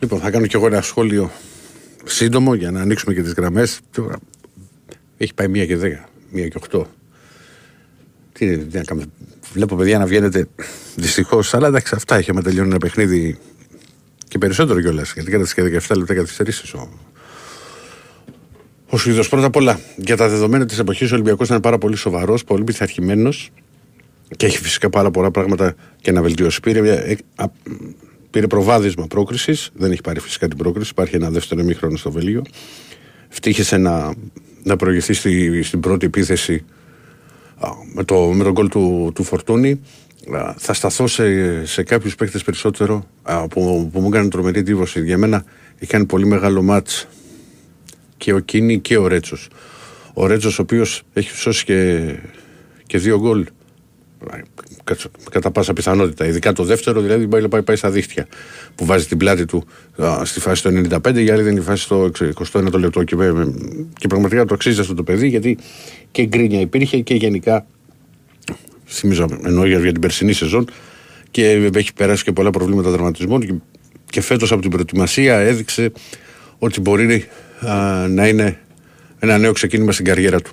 Λοιπόν, θα κάνω κι εγώ ένα σχόλιο σύντομο για να ανοίξουμε και τις γραμμές. Έχει πάει μία και δέκα, μία και οχτώ. Τι, τι να κάνουμε. Βλέπω παιδιά να βγαίνετε δυστυχώς, αλλά εντάξει, αυτά έχει με τελειώνει ένα παιχνίδι και περισσότερο κιόλας. Γιατί κατά και 17 λεπτά καθυστερήσεις ο, ο Σουηδός. Πρώτα απ' όλα, για τα δεδομένα της εποχής, ο Ολυμπιακός ήταν πάρα πολύ σοβαρός, πολύ πειθαρχημένος και έχει φυσικά πάρα πολλά πράγματα και να βελτιώσει. Πήρε, ε, πήρε προβάδισμα πρόκρισης, δεν έχει πάρει φυσικά την πρόκριση. Υπάρχει ένα δεύτερο ημίχρονο στο Βέλγιο. Ευτύχησε να, να προηγηθεί στη, στην πρώτη επίθεση με το, με τον γκολ του, του Φορτούνη. Θα σταθώ σε, σε κάποιους παίκτες περισσότερο που, που μου έκανε τρομερή εντύπωση. Για μένα έχει κάνει πολύ μεγάλο μάτς και ο Κίνη και ο Ρέτσος. Ο Ρέτσος, ο οποίος έχει σώσει και, και δύο γκολ κατά πάσα πιθανότητα. Ειδικά το δεύτερο, δηλαδή πάει, πάει, πάει στα δίχτυα που βάζει την πλάτη του α, στη φάση του 95, η άλλη δεν είναι η φάση στο 21 λεπτό. Και, και πραγματικά το αξίζει αυτό το παιδί γιατί και γκρίνια υπήρχε και γενικά. Θυμίζω, εννοώ για, για την περσινή σεζόν και έχει περάσει και πολλά προβλήματα δραματισμών και, και φέτος από την προετοιμασία έδειξε ότι μπορεί α, να είναι ένα νέο ξεκίνημα στην καριέρα του.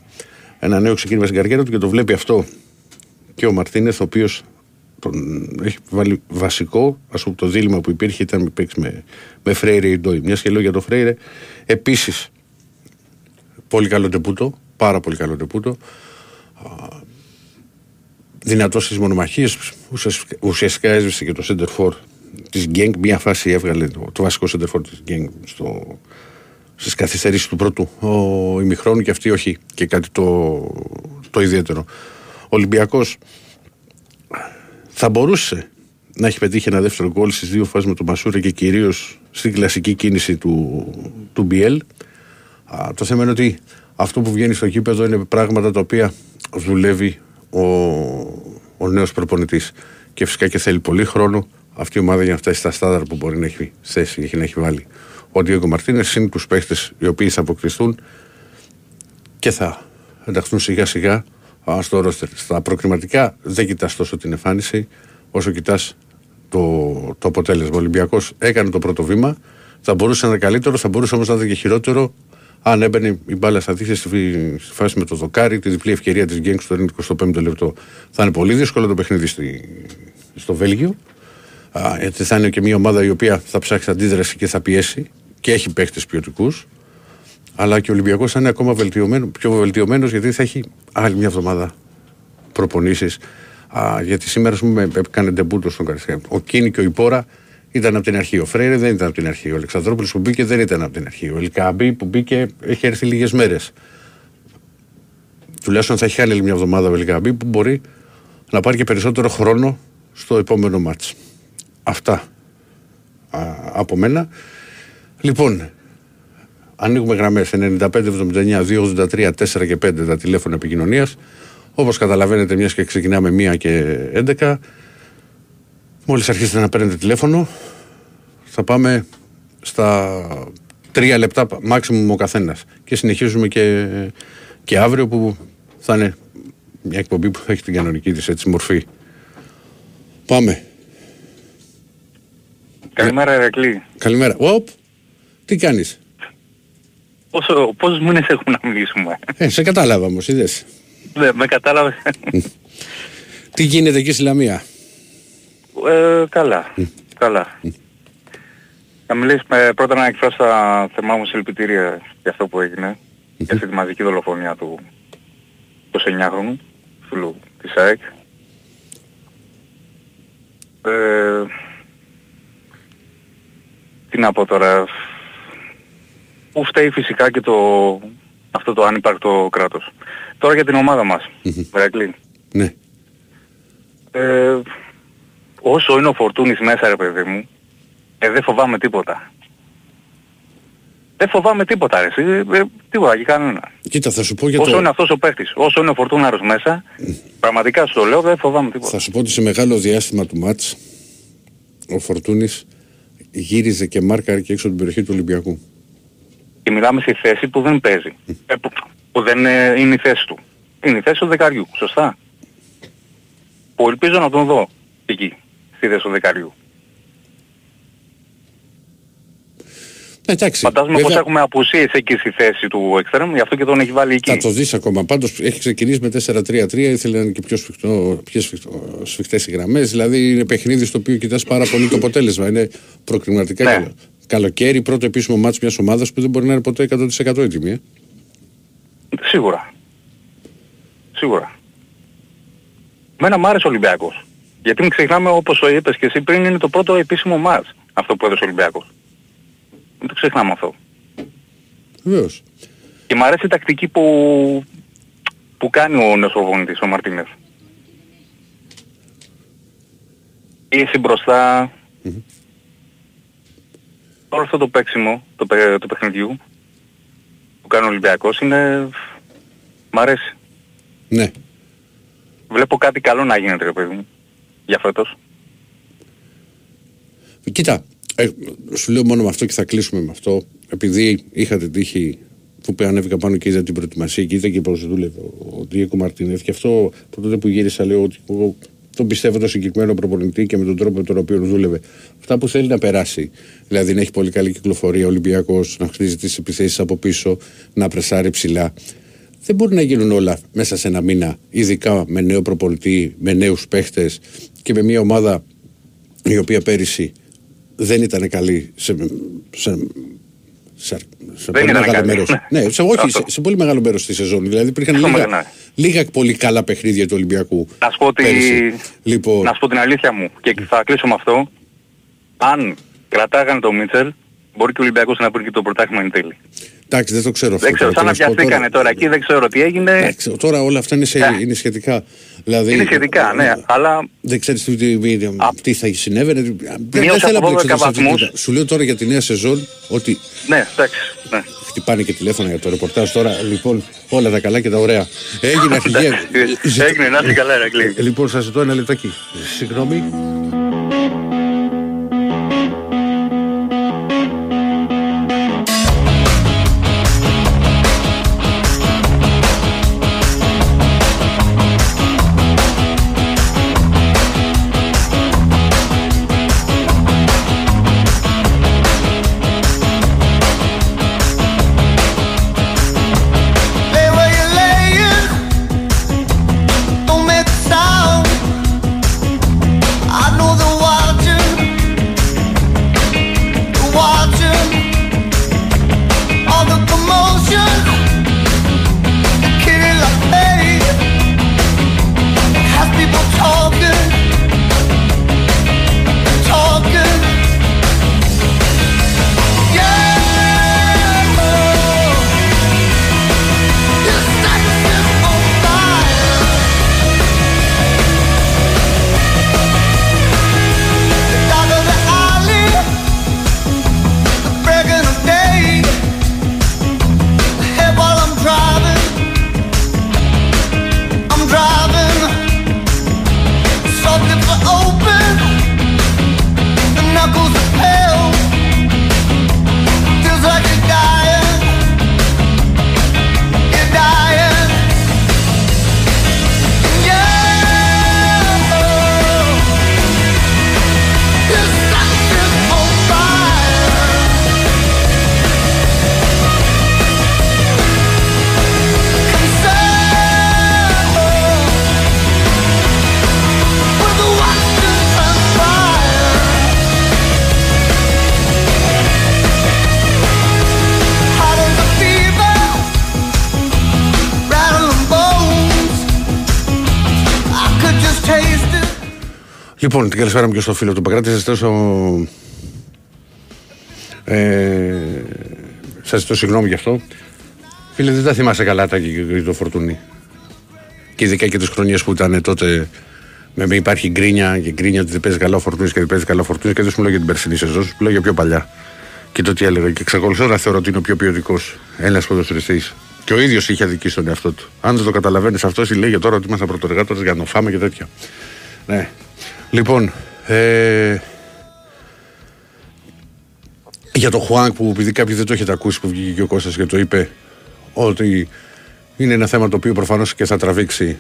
Ένα νέο ξεκίνημα στην καριέρα του και το βλέπει αυτό και ο Μαρτίνεθ, ο οποίος τον έχει βάλει βασικό, ας πούμε, το δίλημα που υπήρχε ήταν να παίξει με, με Φρέιρε ή Ντόι. Μιας και λέω για το Φρέιρε. Επίσης, πολύ καλό τεπούτο, πάρα πολύ καλό τεπούτο. Δυνατός στις μονομαχίες, ουσιαστικά έσβησε και το center for της Γκένγκ. Μια φάση έβγαλε το, το βασικό center for της Γκένγκ στο, στις καθυστερήσεις του πρώτου ο, ημιχρόνου και αυτή όχι και κάτι το, το ιδιαίτερο. Ο Ολυμπιακός θα μπορούσε να έχει πετύχει ένα δεύτερο γκολ στις δύο φάσεις με τον Μασούρα και κυρίως στην κλασική κίνηση του, του Μπιέλ. το θέμα είναι ότι αυτό που βγαίνει στο κήπεδο είναι πράγματα τα οποία δουλεύει ο, ο νέος προπονητής. Και φυσικά και θέλει πολύ χρόνο αυτή η ομάδα για να φτάσει στα στάδαρα που μπορεί να έχει θέσει και να έχει βάλει ο Ντίγκο Μαρτίνε. Είναι τους παίχτε οι οποίοι θα αποκτηθούν και θα ενταχθούν σιγά σιγά στο ρόστερ. Στα προκριματικά δεν κοιτάς τόσο την εμφάνιση όσο κοιτάς το, το αποτέλεσμα. Ο Ολυμπιακός έκανε το πρώτο βήμα. Θα μπορούσε να είναι καλύτερος, θα μπορούσε όμως να είναι και χειρότερο αν έμπαινε η μπάλα στα δίχτυα στη φάση με το δοκάρι, τη διπλή ευκαιρία της Γκέγκ στο 25ο λεπτό. Θα είναι πολύ δύσκολο το παιχνίδι στη, στο Βέλγιο. γιατί θα είναι και μια ομάδα η οποία θα ψάξει αντίδραση και θα πιέσει και έχει παίχτες ποιοτικούς. Αλλά και ο Ολυμπιακός θα είναι ακόμα βελτιωμένο, πιο βελτιωμένος γιατί θα έχει άλλη μια εβδομάδα προπονήσεις. Γιατί σήμερα, ας πούμε, έκανε ντεμπούτο στον Καριστέα. Ο Κίνη και ο Ιππόρα ήταν από την αρχή. Ο Φρέιρε δεν ήταν από την αρχή. Ο Αλεξανδρόπουλος που μπήκε δεν ήταν από την αρχή. Ο Ελκαμπή που μπήκε έχει έρθει λίγες μέρες. Τουλάχιστον θα έχει άλλη μια εβδομάδα ο Ελκαμπή που μπορεί να πάρει και περισσότερο χρόνο στο επόμενο μάτς. Αυτά α, από μένα. Λοιπόν, Ανοίγουμε γραμμές 95, 79, 283, 4 και 5 τα τηλέφωνα επικοινωνίας. Όπως καταλαβαίνετε, μιας και ξεκινάμε 1 και 11, μόλις αρχίσετε να παίρνετε τηλέφωνο, θα πάμε στα 3 λεπτά maximum ο καθένας. Και συνεχίζουμε και, και αύριο που θα είναι μια εκπομπή που θα έχει την κανονική της έτσι μορφή. Πάμε. Καλημέρα, Ερακλή. Καλημέρα. Οπ, τι κάνεις; Πόσο, πόσους μήνες έχουμε να μιλήσουμε. Ε, σε κατάλαβα όμως, είδες. Ναι, με κατάλαβες. Τι γίνεται εκεί στη Λαμία; Ε, καλά, καλά. Να μιλήσουμε πρώτα να εκφράσω τα θεμά μου συλληπιτήρια για αυτό που έγινε. Για αυτή τη μαζική δολοφονία του 29χρονου φίλου της ΑΕΚ. Ε, τι να πω τώρα, που φταίει φυσικά και το, αυτό το ανύπαρκτο κράτος. Τώρα για την ομάδα μας, Βερακλή. Ναι. Ε, όσο είναι ο Φορτούνης μέσα ρε παιδί μου, ε, δεν φοβάμαι τίποτα. Δεν φοβάμαι τίποτα ρε, ε, ε, τίποτα και κανένα. Κοίτα, θα σου πω για όσο το... είναι αυτός ο παίχτης, όσο είναι ο Φορτούναρος μέσα, πραγματικά σου το λέω, δεν φοβάμαι τίποτα. Θα σου πω ότι σε μεγάλο διάστημα του μάτς, ο Φορτούνης γύριζε και μάρκαρε και έξω από την περιοχή του Ολυμπιακού. Και μιλάμε στη θέση που δεν παίζει. Ε, που, που, δεν ε, είναι η θέση του. Είναι η θέση του δεκαριού. Σωστά. Που ελπίζω να τον δω εκεί. Στη θέση του δεκαριού. Εντάξει, Φαντάζομαι βέβαια- πως έχουμε απουσίες εκεί στη θέση του εξτρέμ, γι' αυτό και τον έχει βάλει εκεί. Θα το δεις ακόμα. Πάντως έχει ξεκινήσει με 4-3-3, ήθελε να είναι και πιο, σφιχτό, πιο σφιχτό, σφιχτές οι γραμμές. Δηλαδή είναι παιχνίδι στο οποίο κοιτάς πάρα πολύ το αποτέλεσμα. Είναι προκριματικά Ναι. καλό. Καλοκαίρι, πρώτο επίσημο μάτς μιας ομάδας που δεν μπορεί να είναι ποτέ 100% έτοιμη. Ε; Σίγουρα. Σίγουρα. Μένα μ' άρεσε ο Ολυμπιακός. Γιατί μην ξεχνάμε όπως το είπες και εσύ πριν είναι το πρώτο επίσημο μάτς αυτό που έδωσε ο Ολυμπιακός. Μην το ξεχνάμε αυτό. Βεβαίως. Και μ' αρέσει η τακτική που, που κάνει ο νέος προπονητής, ο Μαρτίνες. Πίεση μπροστά. Όλο αυτό το παίξιμο, το, παι- του παιχνιδιού που κάνει ο Ολυμπιακός είναι... Μ' αρέσει. Ναι. Βλέπω κάτι καλό να γίνεται, ρε παιδί μου, για φέτος. Κοίτα, ε, σου λέω μόνο με αυτό και θα κλείσουμε με αυτό. Επειδή είχα την τύχη που ανέβηκα πάνω και είδα την προετοιμασία και είδα και πώς δούλευε ο Ντίεκο Μαρτίνεθ. Και αυτό από τότε που γύρισα λέω ότι εγώ τον πιστεύω το συγκεκριμένο προπονητή και με τον τρόπο με τον οποίο δούλευε. Αυτά που θέλει να περάσει. Δηλαδή να έχει πολύ καλή κυκλοφορία ο Ολυμπιακός, να χτίζει τις επιθέσεις από πίσω, να πρεσάρει ψηλά. Δεν μπορεί να γίνουν όλα μέσα σε ένα μήνα, ειδικά με νέο προπονητή, με νέους παίχτες και με μια ομάδα η οποία πέρυσι δεν ήταν καλή σε, σε, σε, σε πολύ ήταν μεγάλο καλή, μέρος. ναι. Ναι, σε, όχι, Αυτό. σε, σε πολύ μεγάλο μέρος τη σεζόν. Δηλαδή υπήρχαν Αυτό λίγα, ναι. Λίγα πολύ καλά παιχνίδια του Ολυμπιακού. Να σου πω, ότι... πέρυσι. Λοιπόν, να σου πω την αλήθεια μου και θα κλείσω με αυτό. Αν κρατάγανε τον Μίτσελ, μπορεί και ο Ολυμπιακός να βρει και το πρωτάθλημα εν τέλει. εντάξει, δεν το ξέρω αυτό. Δεν ξέρω, τώρα, σαν να τι σου πω πιαστήκανε τώρα εκεί, δεν ξέρω τι έγινε. Εντάξει, τώρα όλα αυτά είναι, σε, Ναι. είναι σχετικά. Δηλαδή, Είναι σχετικά, ναι, αλλά Δεν ξέρεις τι, τι, τι θα συνέβαινε. Δεν, δεν Μείωσε θέλω από να 12 πλέξω βαθμούς. Σου λέω τώρα για τη νέα σεζόν ότι ναι, εντάξει. Ναι. Χτυπάνε και τηλέφωνα για το ρεπορτάζ τώρα. Λοιπόν, όλα τα καλά και τα ωραία. Έγινε αρχηγέ. Εντάξει, Έγινε, να είσαι καλά, Ερακλή. Λοιπόν, σας ζητώ ένα λεπτάκι. Συγγνώμη. Λοιπόν, την καλησπέρα μου και στο φίλο του Παγκράτη. Σας ζητώ, ε, σας ζητώ συγγνώμη γι' αυτό. Φίλε, δεν τα θυμάσαι καλά τα και, και το φορτούνι. Και ειδικά και τις χρονιές που ήταν τότε. Με, με υπάρχει γκρίνια και γκρίνια ότι δεν παίζεις καλά ο φορτούνι και δεν παίζεις καλά ο φορτούνι. Και δεν σου μιλάω για την περσινή σεζόν, σου μιλάω για πιο παλιά. Και το τι έλεγα. Και εξακολουθώ να θεωρώ ότι είναι ο πιο ποιοτικός Έλληνας ποδοσφαιριστής. Και ο ίδιος είχε αδικήσει στον εαυτό του. Αν δεν το καταλαβαίνεις αυτός, εσύ λέει για τώρα ότι είμαστε πρωτοεργάτε για να το φάμε και τέτοια. Ναι. Λοιπόν, ε, για το Χουάνκ που επειδή κάποιοι δεν το έχετε ακούσει που βγήκε και ο Κώστας και το είπε ότι είναι ένα θέμα το οποίο προφανώς και θα τραβήξει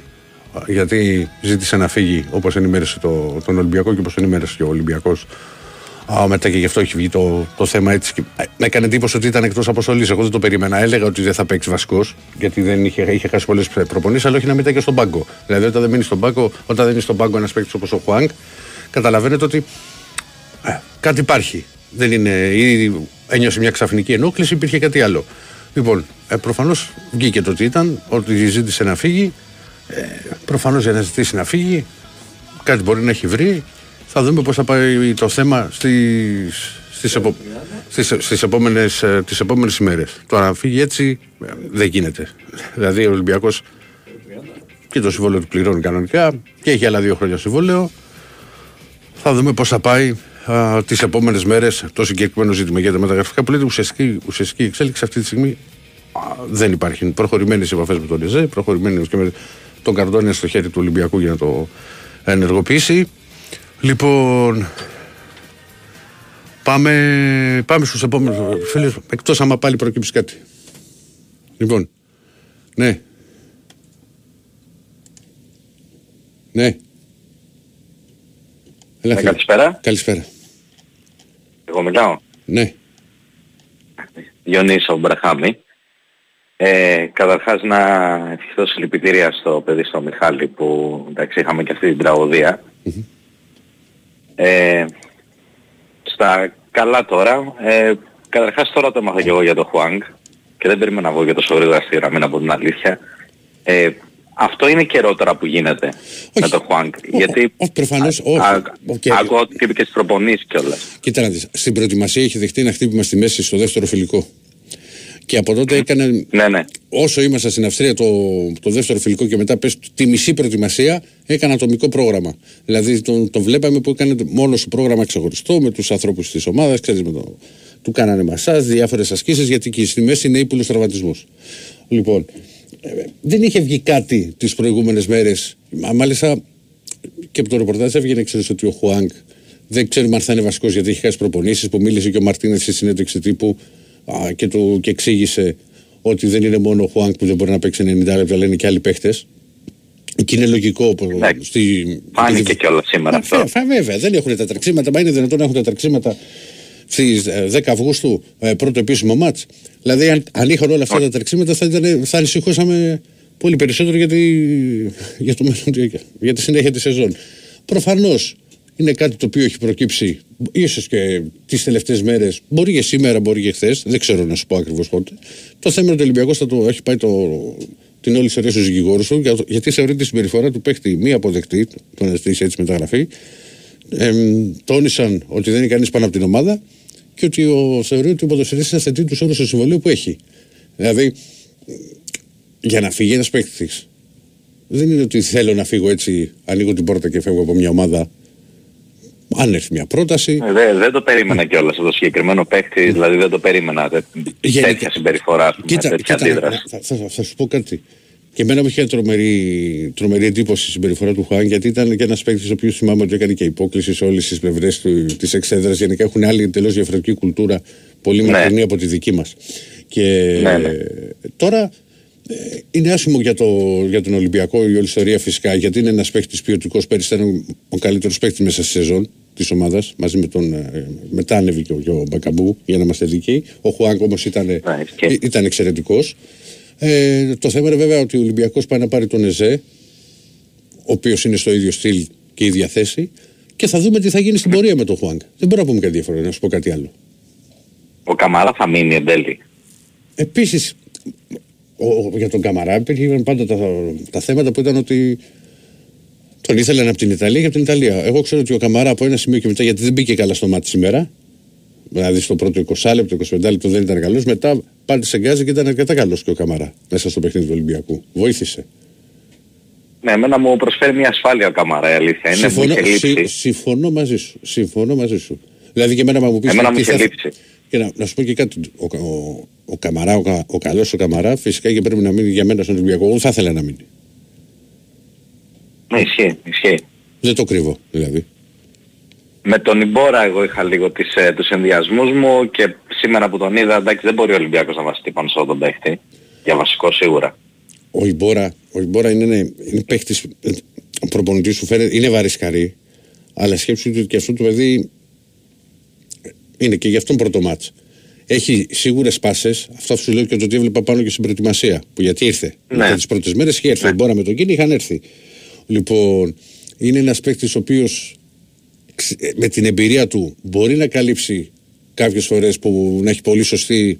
γιατί ζήτησε να φύγει όπως ενημέρωσε το, τον Ολυμπιακό και όπως ενημέρωσε και ο Ολυμπιακός Α, μετά και γι' αυτό έχει βγει το, το θέμα έτσι. Και, ε, με έκανε εντύπωση ότι ήταν εκτός αποστολή. Εγώ δεν το περίμενα. Έλεγα ότι δεν θα παίξει βασικός, γιατί δεν είχε, είχε χάσει πολλές προπονήσεις, αλλά όχι να μην ήταν και στον πάγκο. Δηλαδή, όταν δεν μείνει στον πάγκο, όταν δεν είναι στον πάγκο ένας παίκτης όπως ο Χουάνκ, καταλαβαίνετε ότι ε, κάτι υπάρχει. Δεν είναι, ή ένιωσε μια ξαφνική ενόχληση, υπήρχε κάτι άλλο. Λοιπόν, ε, προφανώς βγήκε το τι ήταν, ότι ζήτησε να φύγει. Ε, προφανώς για να ζητήσει να φύγει, κάτι μπορεί να έχει βρει. Θα δούμε πώς θα πάει το θέμα στις, στις, επο, στις, στις επόμενες, ε, τις επόμενες ημέρες. Τώρα να φύγει έτσι ε, δεν γίνεται. Δηλαδή ο Ολυμπιακός και το συμβόλαιο του πληρώνει κανονικά και έχει άλλα δύο χρόνια συμβόλαιο. Θα δούμε πώς θα πάει α, τις επόμενες μέρες το συγκεκριμένο ζήτημα για τα μεταγραφικά που λέτε ουσιαστική, ουσιαστική εξέλιξη αυτή τη στιγμή α, δεν υπάρχει. Προχωρημένες επαφές με τον Εζέ, προχωρημένες και με τον Καρδόνια στο χέρι του Ολυμπιακού για να το ενεργοποιήσει. Λοιπόν, πάμε, πάμε στους επόμενους φίλους, εκτός άμα πάλι προκύψει κάτι. Λοιπόν, ναι. Ναι. Έλα, Ναι, φίλε. καλησπέρα. Καλησπέρα. Εγώ μιλάω. Ναι. Διονύσο Μπραχάμι. Ε, καταρχάς να ευχηθώ συλληπιτήρια στο παιδί στο Μιχάλη που εντάξει είχαμε και αυτή την τραγωδία. Ε, στα καλά τώρα, ε, καταρχάς τώρα το έμαθα και εγώ για το Χουάνγκ και δεν περίμενα να βγω για το γρήγορα στη γραμμή να πω την αλήθεια. Ε, αυτό είναι καιρό τώρα που γίνεται με Όχι. το Χουάνγκ. Ω- Γιατί όχι, προφανώς, όχι. α- Οκ. ακούω ότι είπε και στις προπονήσεις κιόλας. Κοίτα να δεις, στην προετοιμασία είχε δεχτεί ένα χτύπημα στη μέση στο δεύτερο φιλικό. Και από τότε έκανε Ναι, ναι. όσο ήμασταν στην Αυστρία το, το δεύτερο φιλικό και μετά πες τη μισή προετοιμασία έκανε ατομικό πρόγραμμα. Δηλαδή τον, τον βλέπαμε που έκανε μόνος το πρόγραμμα ξεχωριστό με τους ανθρώπους της ομάδας, ξέρεις με το, του κάνανε μασάζ, διάφορες ασκήσεις γιατί και στη μέση είναι ύπουλος τραυματισμούς. Λοιπόν, ε, δεν είχε βγει κάτι τις προηγούμενες μέρες. Μα- Μάλιστα και από το ρεπορτάζ έβγαινε ξέρεις ότι ο Χουάνκ δεν ξέρουμε αν θα είναι βασικός γιατί έχει χάσει προπονήσεις που μίλησε και ο Μαρτίνεθ στη συνέντευξη τύπου α, και, του, και εξήγησε ότι δεν είναι μόνο ο Χουάνκ που δεν μπορεί να παίξει 90 λεπτά, αλλά είναι και άλλοι παίχτες. Και είναι λογικό. που- Εντάξει. Στη, Φάνηκε επειδή- κιόλας σήμερα Μα, αυτό. φε- φε- βέβαια, δεν έχουν τα τρεξίματα. Μα είναι δυνατόν να έχουν τα τρεξίματα στις 10 Αυγούστου, ε, πρώτο επίσημο μάτς. Δηλαδή, αν, αν είχαν όλα αυτά τα τρεξίματα, θα, ήταν, θα ανησυχούσαμε πολύ περισσότερο για τη, για, το, μέλλον- για τη συνέχεια της σεζόν. Προφανώς είναι κάτι το οποίο έχει προκύψει ίσως και τις τελευταίες μέρες. Μπορεί και σήμερα, μπορεί και χθες. Δεν ξέρω να σου πω ακριβώς πότε. Το θέμα είναι ότι ο Ολυμπιακός θα το έχει πάει το, την όλη ιστορία στου δικηγόρου του, για το- γιατί θεωρεί τη συμπεριφορά του παίχτη μη αποδεκτή, το να ζητήσει έτσι μεταγραφή. Εμ, τόνισαν ότι δεν είναι κανείς πάνω από την ομάδα και ότι ο, θεωρεί ότι ο ποδοσφαιριστής είναι θετή τους όρους στο συμβολίο που έχει. Δηλαδή, για να φύγει ένας παίκτη, δεν είναι ότι θέλω να φύγω έτσι, ανοίγω την πόρτα και φεύγω από μια ομάδα. Αν έρθει μια πρόταση, Ε, Δεν, δεν το περίμενα κιόλας αυτό το συγκεκριμένο παίκτη, δηλαδή δεν το περίμενα τε, Γενικά- τέτοια συμπεριφορά, ας πούμε, Κοίτα, τέτοια κοίτα αντίδραση. θα, θα, θα σου πω κάτι. Και εμένα μου είχε τρομερή, τρομερή εντύπωση η συμπεριφορά του Χουάν, γιατί ήταν και ένας παίκτης ο οποίος θυμάμαι ότι έκανε και υπόκλησης σε όλες τις πλευρές της εξέδρας. Γενικά έχουν άλλη εντελώς διαφορετική κουλτούρα, πολύ Ναι. μακρινή από τη δική μας. Και Ναι, ναι. τώρα ε, είναι άσχημο για, το, για τον Ολυμπιακό η όλη ιστορία φυσικά, γιατί είναι ένας παίκτης ποιοτικός. Πέρυσι ήταν ο καλύτερος παίκτης μέσα στη σεζόν της ομάδας, μαζί με τον. ε, Μετά ανέβηκε και ο, και ο Μπακαμπού, για να είμαστε δίκαιοι. Ο Χουάνκ όμως ήταν, ισχύει. ήταν εξαιρετικός. Ε, το θέμα είναι βέβαια ότι ο Ολυμπιακός πάει να πάρει τον Εζέ, ο οποίος είναι στο ίδιο στυλ και ίδια θέση, και θα δούμε τι θα γίνει στην πορεία με τον Χουάνκ. Δεν μπορώ να πούμε κάτι διαφορετικό, να σου πω κάτι άλλο. Ο Καμάρα θα μείνει εν τέλει. Επίσης, για τον Καμαρά υπήρχαν πάντα τα, τα θέματα που ήταν ότι τον ήθελαν από την Ιταλία και από την Ιταλία. Εγώ ξέρω ότι ο Καμαρά από ένα σημείο και μετά, γιατί δεν μπήκε καλά στο μάτι σήμερα, δηλαδή στο πρώτο 20 λεπτό, 25 λεπτό δεν ήταν καλός, μετά πάτησε γκάζι και ήταν αρκετά καλός και ο Καμαρά μέσα στο παιχνίδι του Ολυμπιακού. Βοήθησε. Ναι, εμένα μου προσφέρει μια ασφάλεια ο Καμάρα, η αλήθεια. Είναι, μου συμφωνώ, είχε συ- λείψει. συμφωνώ μαζί σου. Συμφωνώ μαζί σου. Δηλαδή και εμένα μου πεις. Εμένα μου είχε λείψει. Και να, να σου πω και κάτι. Ο, ο, ο Καμαρά, ο, κα- ο καλός ο Καμαρά, φυσικά και πρέπει να μείνει για μένα στον Ολυμπιακό. Εγώ θα ήθελα να μείνει. Ναι, ισχύει, ισχύει. Δεν το κρύβω δηλαδή. Με τον Ιμπόρα εγώ είχα λίγο τις, ε, τους ενδιασμούς μου και σήμερα που τον είδα, εντάξει δεν μπορεί ο Ολυμπιακός να βασιστεί πάνω σε αυτόν τον παίχτη. Για βασικό σίγουρα. Ο Ιμπόρα, ο Ιμπόρα είναι, είναι παίχτη. Ο προπονητής σου φαίνεται είναι βαρισκαρή. Αλλά σκέψου ότι και αυτό το παιδί είναι και γι' αυτόν πρώτο μάτς. Έχει σίγουρες πάσες, αυτό σου λέω και το ότι έβλεπα πάνω και στην προετοιμασία. Που γιατί ήρθε. Ναι. Μετά τις πρώτες μέρες είχε έρθει. Ναι. Μπόρα με τον Κίνη είχαν έρθει. Λοιπόν, είναι ένας παίκτης ο οποίος με την εμπειρία του μπορεί να καλύψει κάποιες φορές που να έχει πολύ σωστή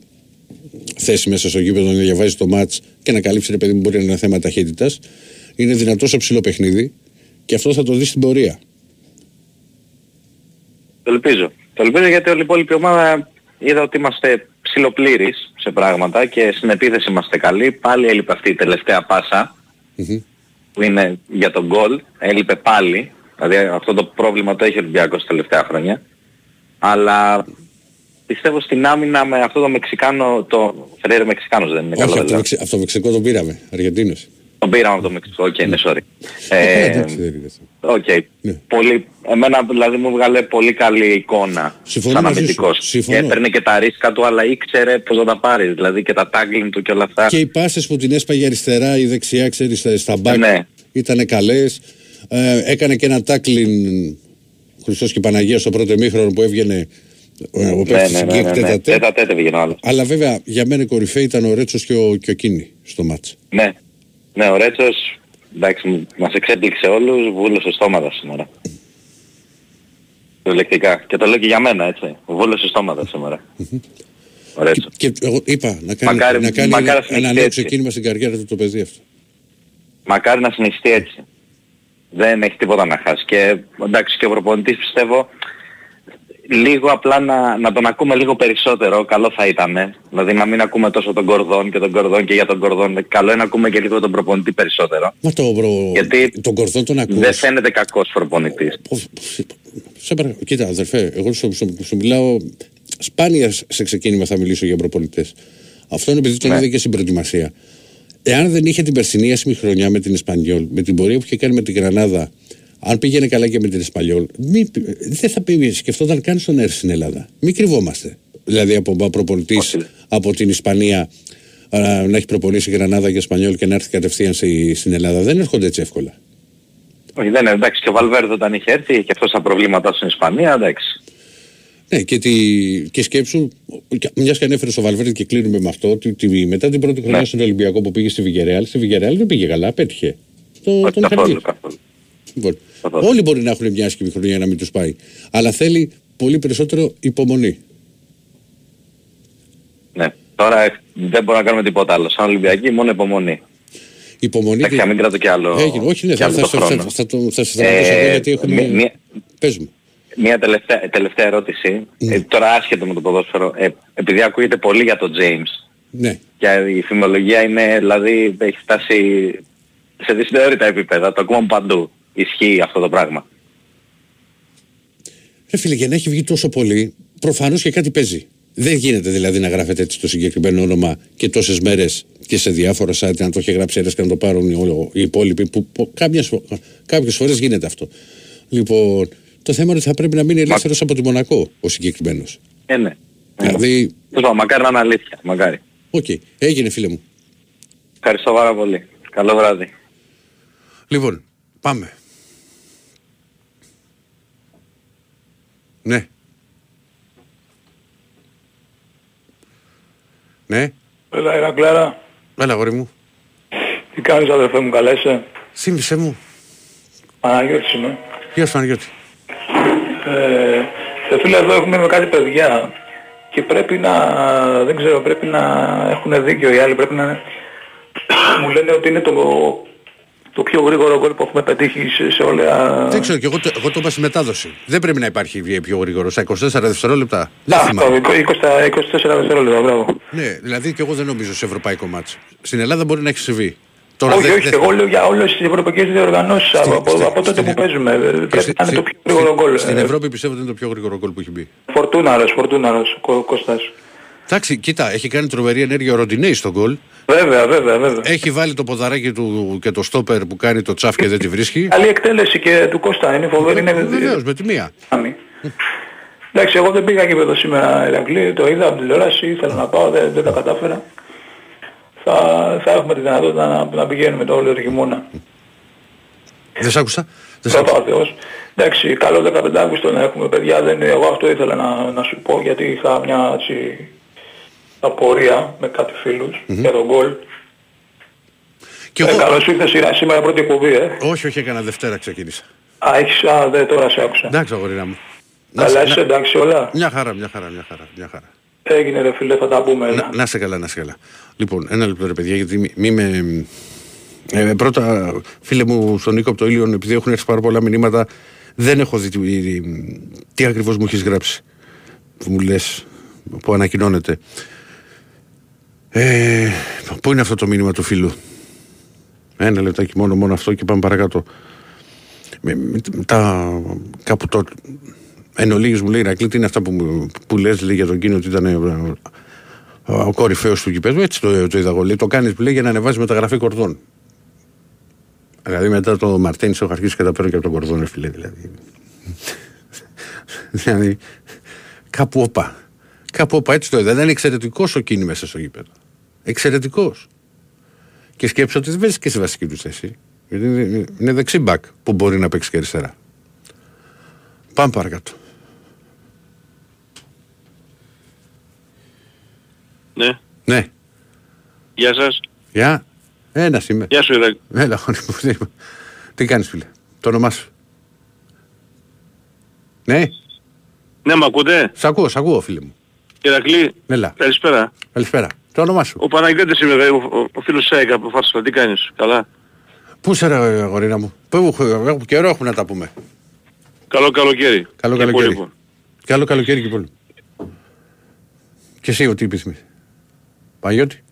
θέση μέσα στο γήπεδο να διαβάζει το μάτς και να καλύψει ρε παιδί μου μπορεί να είναι ένα θέμα ταχύτητας. Είναι δυνατός σε ψηλό παιχνίδι και αυτό θα το δει στην πορεία. Το ελπίζω. Το ελπίζω γιατί όλη η υπόλοιπη ομάδα είδα ότι είμαστε ψηλοπλήρεις σε πράγματα και στην επίθεση είμαστε καλοί. Πάλι έλειπε αυτή η τελευταία πάσα Μμμ. Που είναι για τον γκολ. Έλειπε πάλι. Δηλαδή αυτό το πρόβλημα το έχει ο Ολυμπιακός τα τελευταία χρόνια. Αλλά πιστεύω στην άμυνα με αυτό το Μεξικάνο, το Φρέιρε Μεξικάνος δεν είναι Όχι, καλό. από το, δηλαδή. Μεξι... από το Μεξικό τον πήραμε. Αργεντίνος. Τον πήραμε από το Μεξικό, οκ, ναι, sorry. Ε, Ε, εντάξει, δεν είναι αυτό. Οκ. Ναι. Πολύ, εμένα δηλαδή μου βγάλε πολύ καλή εικόνα Συμφωνώ σαν μαζί σου. αμυντικός. Και Συμφωνώ. έπαιρνε και τα ρίσκα του αλλά ήξερε πώς να τα πάρεις. Δηλαδή και τα tackling του και όλα αυτά. Και οι πάσες που την έσπαγε αριστερά ή δεξιά, ξέρεις, στα, στα μπακ Ναι. ήταν καλές. Ε, έκανε και ένα τάκλιν Χριστός και Παναγίας στο πρώτο μήχρονο που έβγαινε ε, ο ναι, παίκτης ναι, στην ναι, Γκίκ ναι, ναι. τέτα-τέτ. Τέτα τέτα βγαίνει ο άλλος. Αλλά βέβαια για μένα η κορυφαία ήταν ο Ρέτσος και ο, και ο Κίνη στο μάτς. Ναι. Ναι, ο Ρέτσος, εντάξει, μου- μας εξέπληξε όλους, βούλωσε στόματα σήμερα. Προλεκτικά. Και το λέω και για μένα, έτσι. Βούλωσε στόματα σήμερα. Ο Ρέτσος. Και εγώ είπα να κάνει, Μακάρι- να κάνει μακάρι ένα, να συνεχίσει ένα νέο έτσι. ξεκίνημα στην καριέρα του το παιδί αυτό. Μακάρι να συνεχιστεί έτσι. Δεν έχει τίποτα να χάσει. Και εντάξει και ο προπονητής πιστεύω λίγο απλά να, να τον ακούμε λίγο περισσότερο, καλό θα ήταν. Δηλαδή να μην ακούμε τόσο τον Κορδόν και τον Κορδόν και για τον Κορδόν. Καλό είναι να ακούμε και λίγο τον προπονητή περισσότερο. Μα το προ... Γιατί τον κορδόν τον ακούς. Δεν φαίνεται κακός προπονητής. Πώς- πώς- Σε παρακαλώ. Κοίτα, αδερφέ, εγώ σου, σου, σου μιλάω. Σπάνια σε ξεκίνημα θα μιλήσω για προπονητές. Αυτό είναι επειδή τον Ναι. είδα και στην προετοιμασία. Εάν δεν είχε την περσινή άσημη χρονιά με την Ισπανιόλ, με την πορεία που είχε κάνει με την Γρανάδα, αν πήγαινε καλά και με την Ισπανιόλ, μη, δεν θα πει, σκεφτόταν καν στον έρθει στην Ελλάδα. Μην κρυβόμαστε. Δηλαδή από προπονητής Όχι. από την Ισπανία α, να έχει προπονήσει Γρανάδα και Ισπανιόλ και να έρθει κατευθείαν στη- στην Ελλάδα. Δεν έρχονται έτσι εύκολα. Όχι, δεν είναι εντάξει και ο Βαλβέρδο όταν είχε έρθει και αυτός τα προβλήματά του στην Ισπανία, εντάξει. Ναι, και, τη, και σκέψου, μιας και ανέφερε στο Βαλβέρδη και κλείνουμε με αυτό, ότι τη, μετά την πρώτη χρονιά Ναι. στον Ολυμπιακό που πήγε στη Βιγερεάλ, στη Βιγερεάλ δεν πήγε καλά, πέτυχε. Το, Όχι, τον είχαν καθόλου, δει. καθόλου. Λοιπόν, καθόλου. όλοι μπορεί να έχουν μια άσχημη χρονιά να μην τους πάει. Αλλά θέλει πολύ περισσότερο υπομονή. Ναι. Τώρα ε, δεν μπορούμε να κάνουμε τίποτα άλλο. Σαν Ολυμπιακή μόνο υπομονή. Υπομονή. Εντάξει, να μην κρατώ κι άλλο. Έγινε, όχι, ναι, κι θα, άλλο θα, το θα, χρόνο. θα, θα, το- θα σε σταματήσω Ε, εδώ γιατί έχουμε. μη- μία- Πες μου. Μία τελευταία, τελευταία ερώτηση. Ναι. Ε, τώρα άσχετο με το ποδόσφαιρο. Ε, επειδή ακούγεται πολύ για τον James Ναι. και η φημολογία είναι, δηλαδή, έχει φτάσει σε δυσδεώρητα επίπεδα. Το ακούμε παντού. Ισχύει αυτό το πράγμα. Ρε φίλε, για να έχει βγει τόσο πολύ, προφανώς και κάτι παίζει. Δεν γίνεται δηλαδή να γράφεται έτσι το συγκεκριμένο όνομα και τόσες μέρες και σε διάφορα site να το έχει γράψει ένας και να το πάρουν οι, όλοι- οι υπόλοιποι. Που, που κάποιες φορές γίνεται αυτό. Λοιπόν, το θέμα είναι ότι θα πρέπει να μείνει ελεύθερος από τη Μονακό ο συγκεκριμένος. Ε, ναι. Δηλαδή, Τέλος πάντων, μακάρι να είναι αλήθεια. Μακάρι. οκ, έγινε φίλε μου. Ευχαριστώ πάρα πολύ. Καλό βράδυ. Λοιπόν, πάμε. Ναι. Ναι. Έλα, Ηρακλάρα. Κλάρα. Έλα, αγόρι μου. Τι κάνεις αδερφέ μου, καλά είσαι. Θύμισε μου. Παναγιώτης είμαι. Γεια σου, Παναγιώτη. Ε, ε, φίλε, εδώ έχουμε με κάτι παιδιά και πρέπει να, δεν ξέρω, πρέπει να έχουν δίκιο οι άλλοι, πρέπει να μου λένε ότι είναι το, το πιο γρήγορο γκολ που έχουμε πετύχει σε, σε όλα... Δεν ξέρω, και εγώ, το- εγώ το είπα στη μετάδοση. Δεν πρέπει να υπάρχει βία πιο γρήγορο. Στα 24 δευτερόλεπτα. Δεν αυτό, θυμάμαι. 20, 24 δευτερόλεπτα, μπράβο. Ναι, δηλαδή και εγώ δεν νομίζω σε ευρωπαϊκό μάτσο. Στην Ελλάδα μπορεί να έχεις συμβεί. Τώρα όχι, δεν- όχι, δεν- εγώ λέω για όλες τις ευρωπαϊκές διοργανώσεις Στην- από, στην- από τότε στην- που παίζουμε. Ε, Πρέπει και στη- να είναι το στη- πιο γρήγορο στην- γκολ. Στην Ε, Ευρώπη πιστεύω ότι είναι το πιο γρήγορο γκολ που έχει μπει. Φορτούναρος, Φορτούναρος, Κω- Κώστας. Εντάξει, κοίτα, έχει κάνει τρομερή ενέργεια ο Ροντινέη στον γκολ. Βέβαια, βέβαια, βέβαια. Έχει βάλει το ποδαράκι του και το στόπερ που κάνει το τσαφ και δεν τη βρίσκει. Καλή εκτέλεση και του Κώστα, είναι φοβερή. Είναι Βεβαίως, με τη μία. Άμυ. Εντάξει, εγώ δεν πήγα και εδώ σήμερα Ηρακλή, το είδα από την τηλεόραση, ήθελα να πάω, δεν, δεν τα κατάφερα. Θα, θα έχουμε τη δυνατότητα να, να πηγαίνουμε το όλο το χειμώνα. Δεν σ' άκουσα. Δεν σ' άκουσα. Πρώτα ο Θεός. Εντάξει, καλό 15 Αύγουστο να έχουμε παιδιά. Δεν, εγώ αυτό ήθελα να, να σου πω γιατί είχα μια έτσι, απορία με κάτι φίλους για τον γκολ. Και Ε, εγώ... καλώς ήρθες σειρά σήμερα πρώτη εκπομπή, ε. Όχι, όχι, έκανα Δευτέρα ξεκίνησα. Α, έχεις, α, δε, τώρα σε άκουσα. Εντάξει, αγορίνα μου. Να Καλά, σε- είσαι εντάξει όλα; Μια χαρά, μια χαρά, μια χαρά. Μια χαρά. Έγινε ρε φίλε, θα τα πούμε. Να, έλα. να σε καλά, να σε καλά. Λοιπόν, ένα λεπτό ρε παιδιά, γιατί μη, μη με... Ε, πρώτα, φίλε μου, στον Νίκο από το Ήλιον, επειδή έχουν έρθει πάρα πολλά μηνύματα, δεν έχω δει τι, τι ακριβώς μου έχεις γράψει. Που μου λες, που ανακοινώνεται. Ε, πού είναι αυτό το μήνυμα του φίλου; Ένα λεπτάκι μόνο, μόνο αυτό και πάμε παρακάτω. Με, με, τα, κάπου το, εν ολίγης μου λέει Ρακλή, τι είναι αυτά που, μου- που λες λέει, για τον Κίνο ότι ήταν ε, ο κορυφαίος του γηπέδου. Έτσι το, το είδα εγώ. Λέει, το κάνεις που λέει για να ανεβάζεις μεταγραφή κορδών. Δηλαδή μετά το Μαρτίνη έχω αρχίσει και τα παίρνω και από τον κορδόν, ρε φίλε. Δηλαδή. δηλαδή κάπου όπα. Κάπου όπα έτσι το είδα. Ήταν εξαιρετικός ο Κίνη μέσα στο γήπεδο. Εξαιρετικός. Και σκέψω ότι δεν βρίσκει και σε βασική του θέση. Γιατί είναι- είναι δεξί μπακ που μπορεί να παίξει και αριστερά. Πάμε παρακάτω. Ναι. Ναι. Γεια σας. Γεια. Ένας είμαι. Γεια σου Ηρακλή. Έλα, αγόρι μου, τι είπα. Τι κάνεις φίλε; Το όνομά σου. Ναι. Ναι, μ' ακούτε; Σ' ακούω, σ' ακούω φίλε μου. Ηρακλή. Έλα. Καλησπέρα. Καλησπέρα. Το όνομά σου. Ο Παναγιώτης είμαι, ο, ο, ο φίλος Σέικα από Φάρσαλα. Τι κάνεις. Καλά; Πού σε ρε αγορίνα μου; Πού έχω- έχω καιρό έχουμε να τα πούμε. Καλό καλοκαίρι. Καλό Και καλοκαίρι. υπόλοιπο. Καλό καλοκαίρι και πολύ. Και εσύ ο τι επιθυμείς. Παναγιώτη.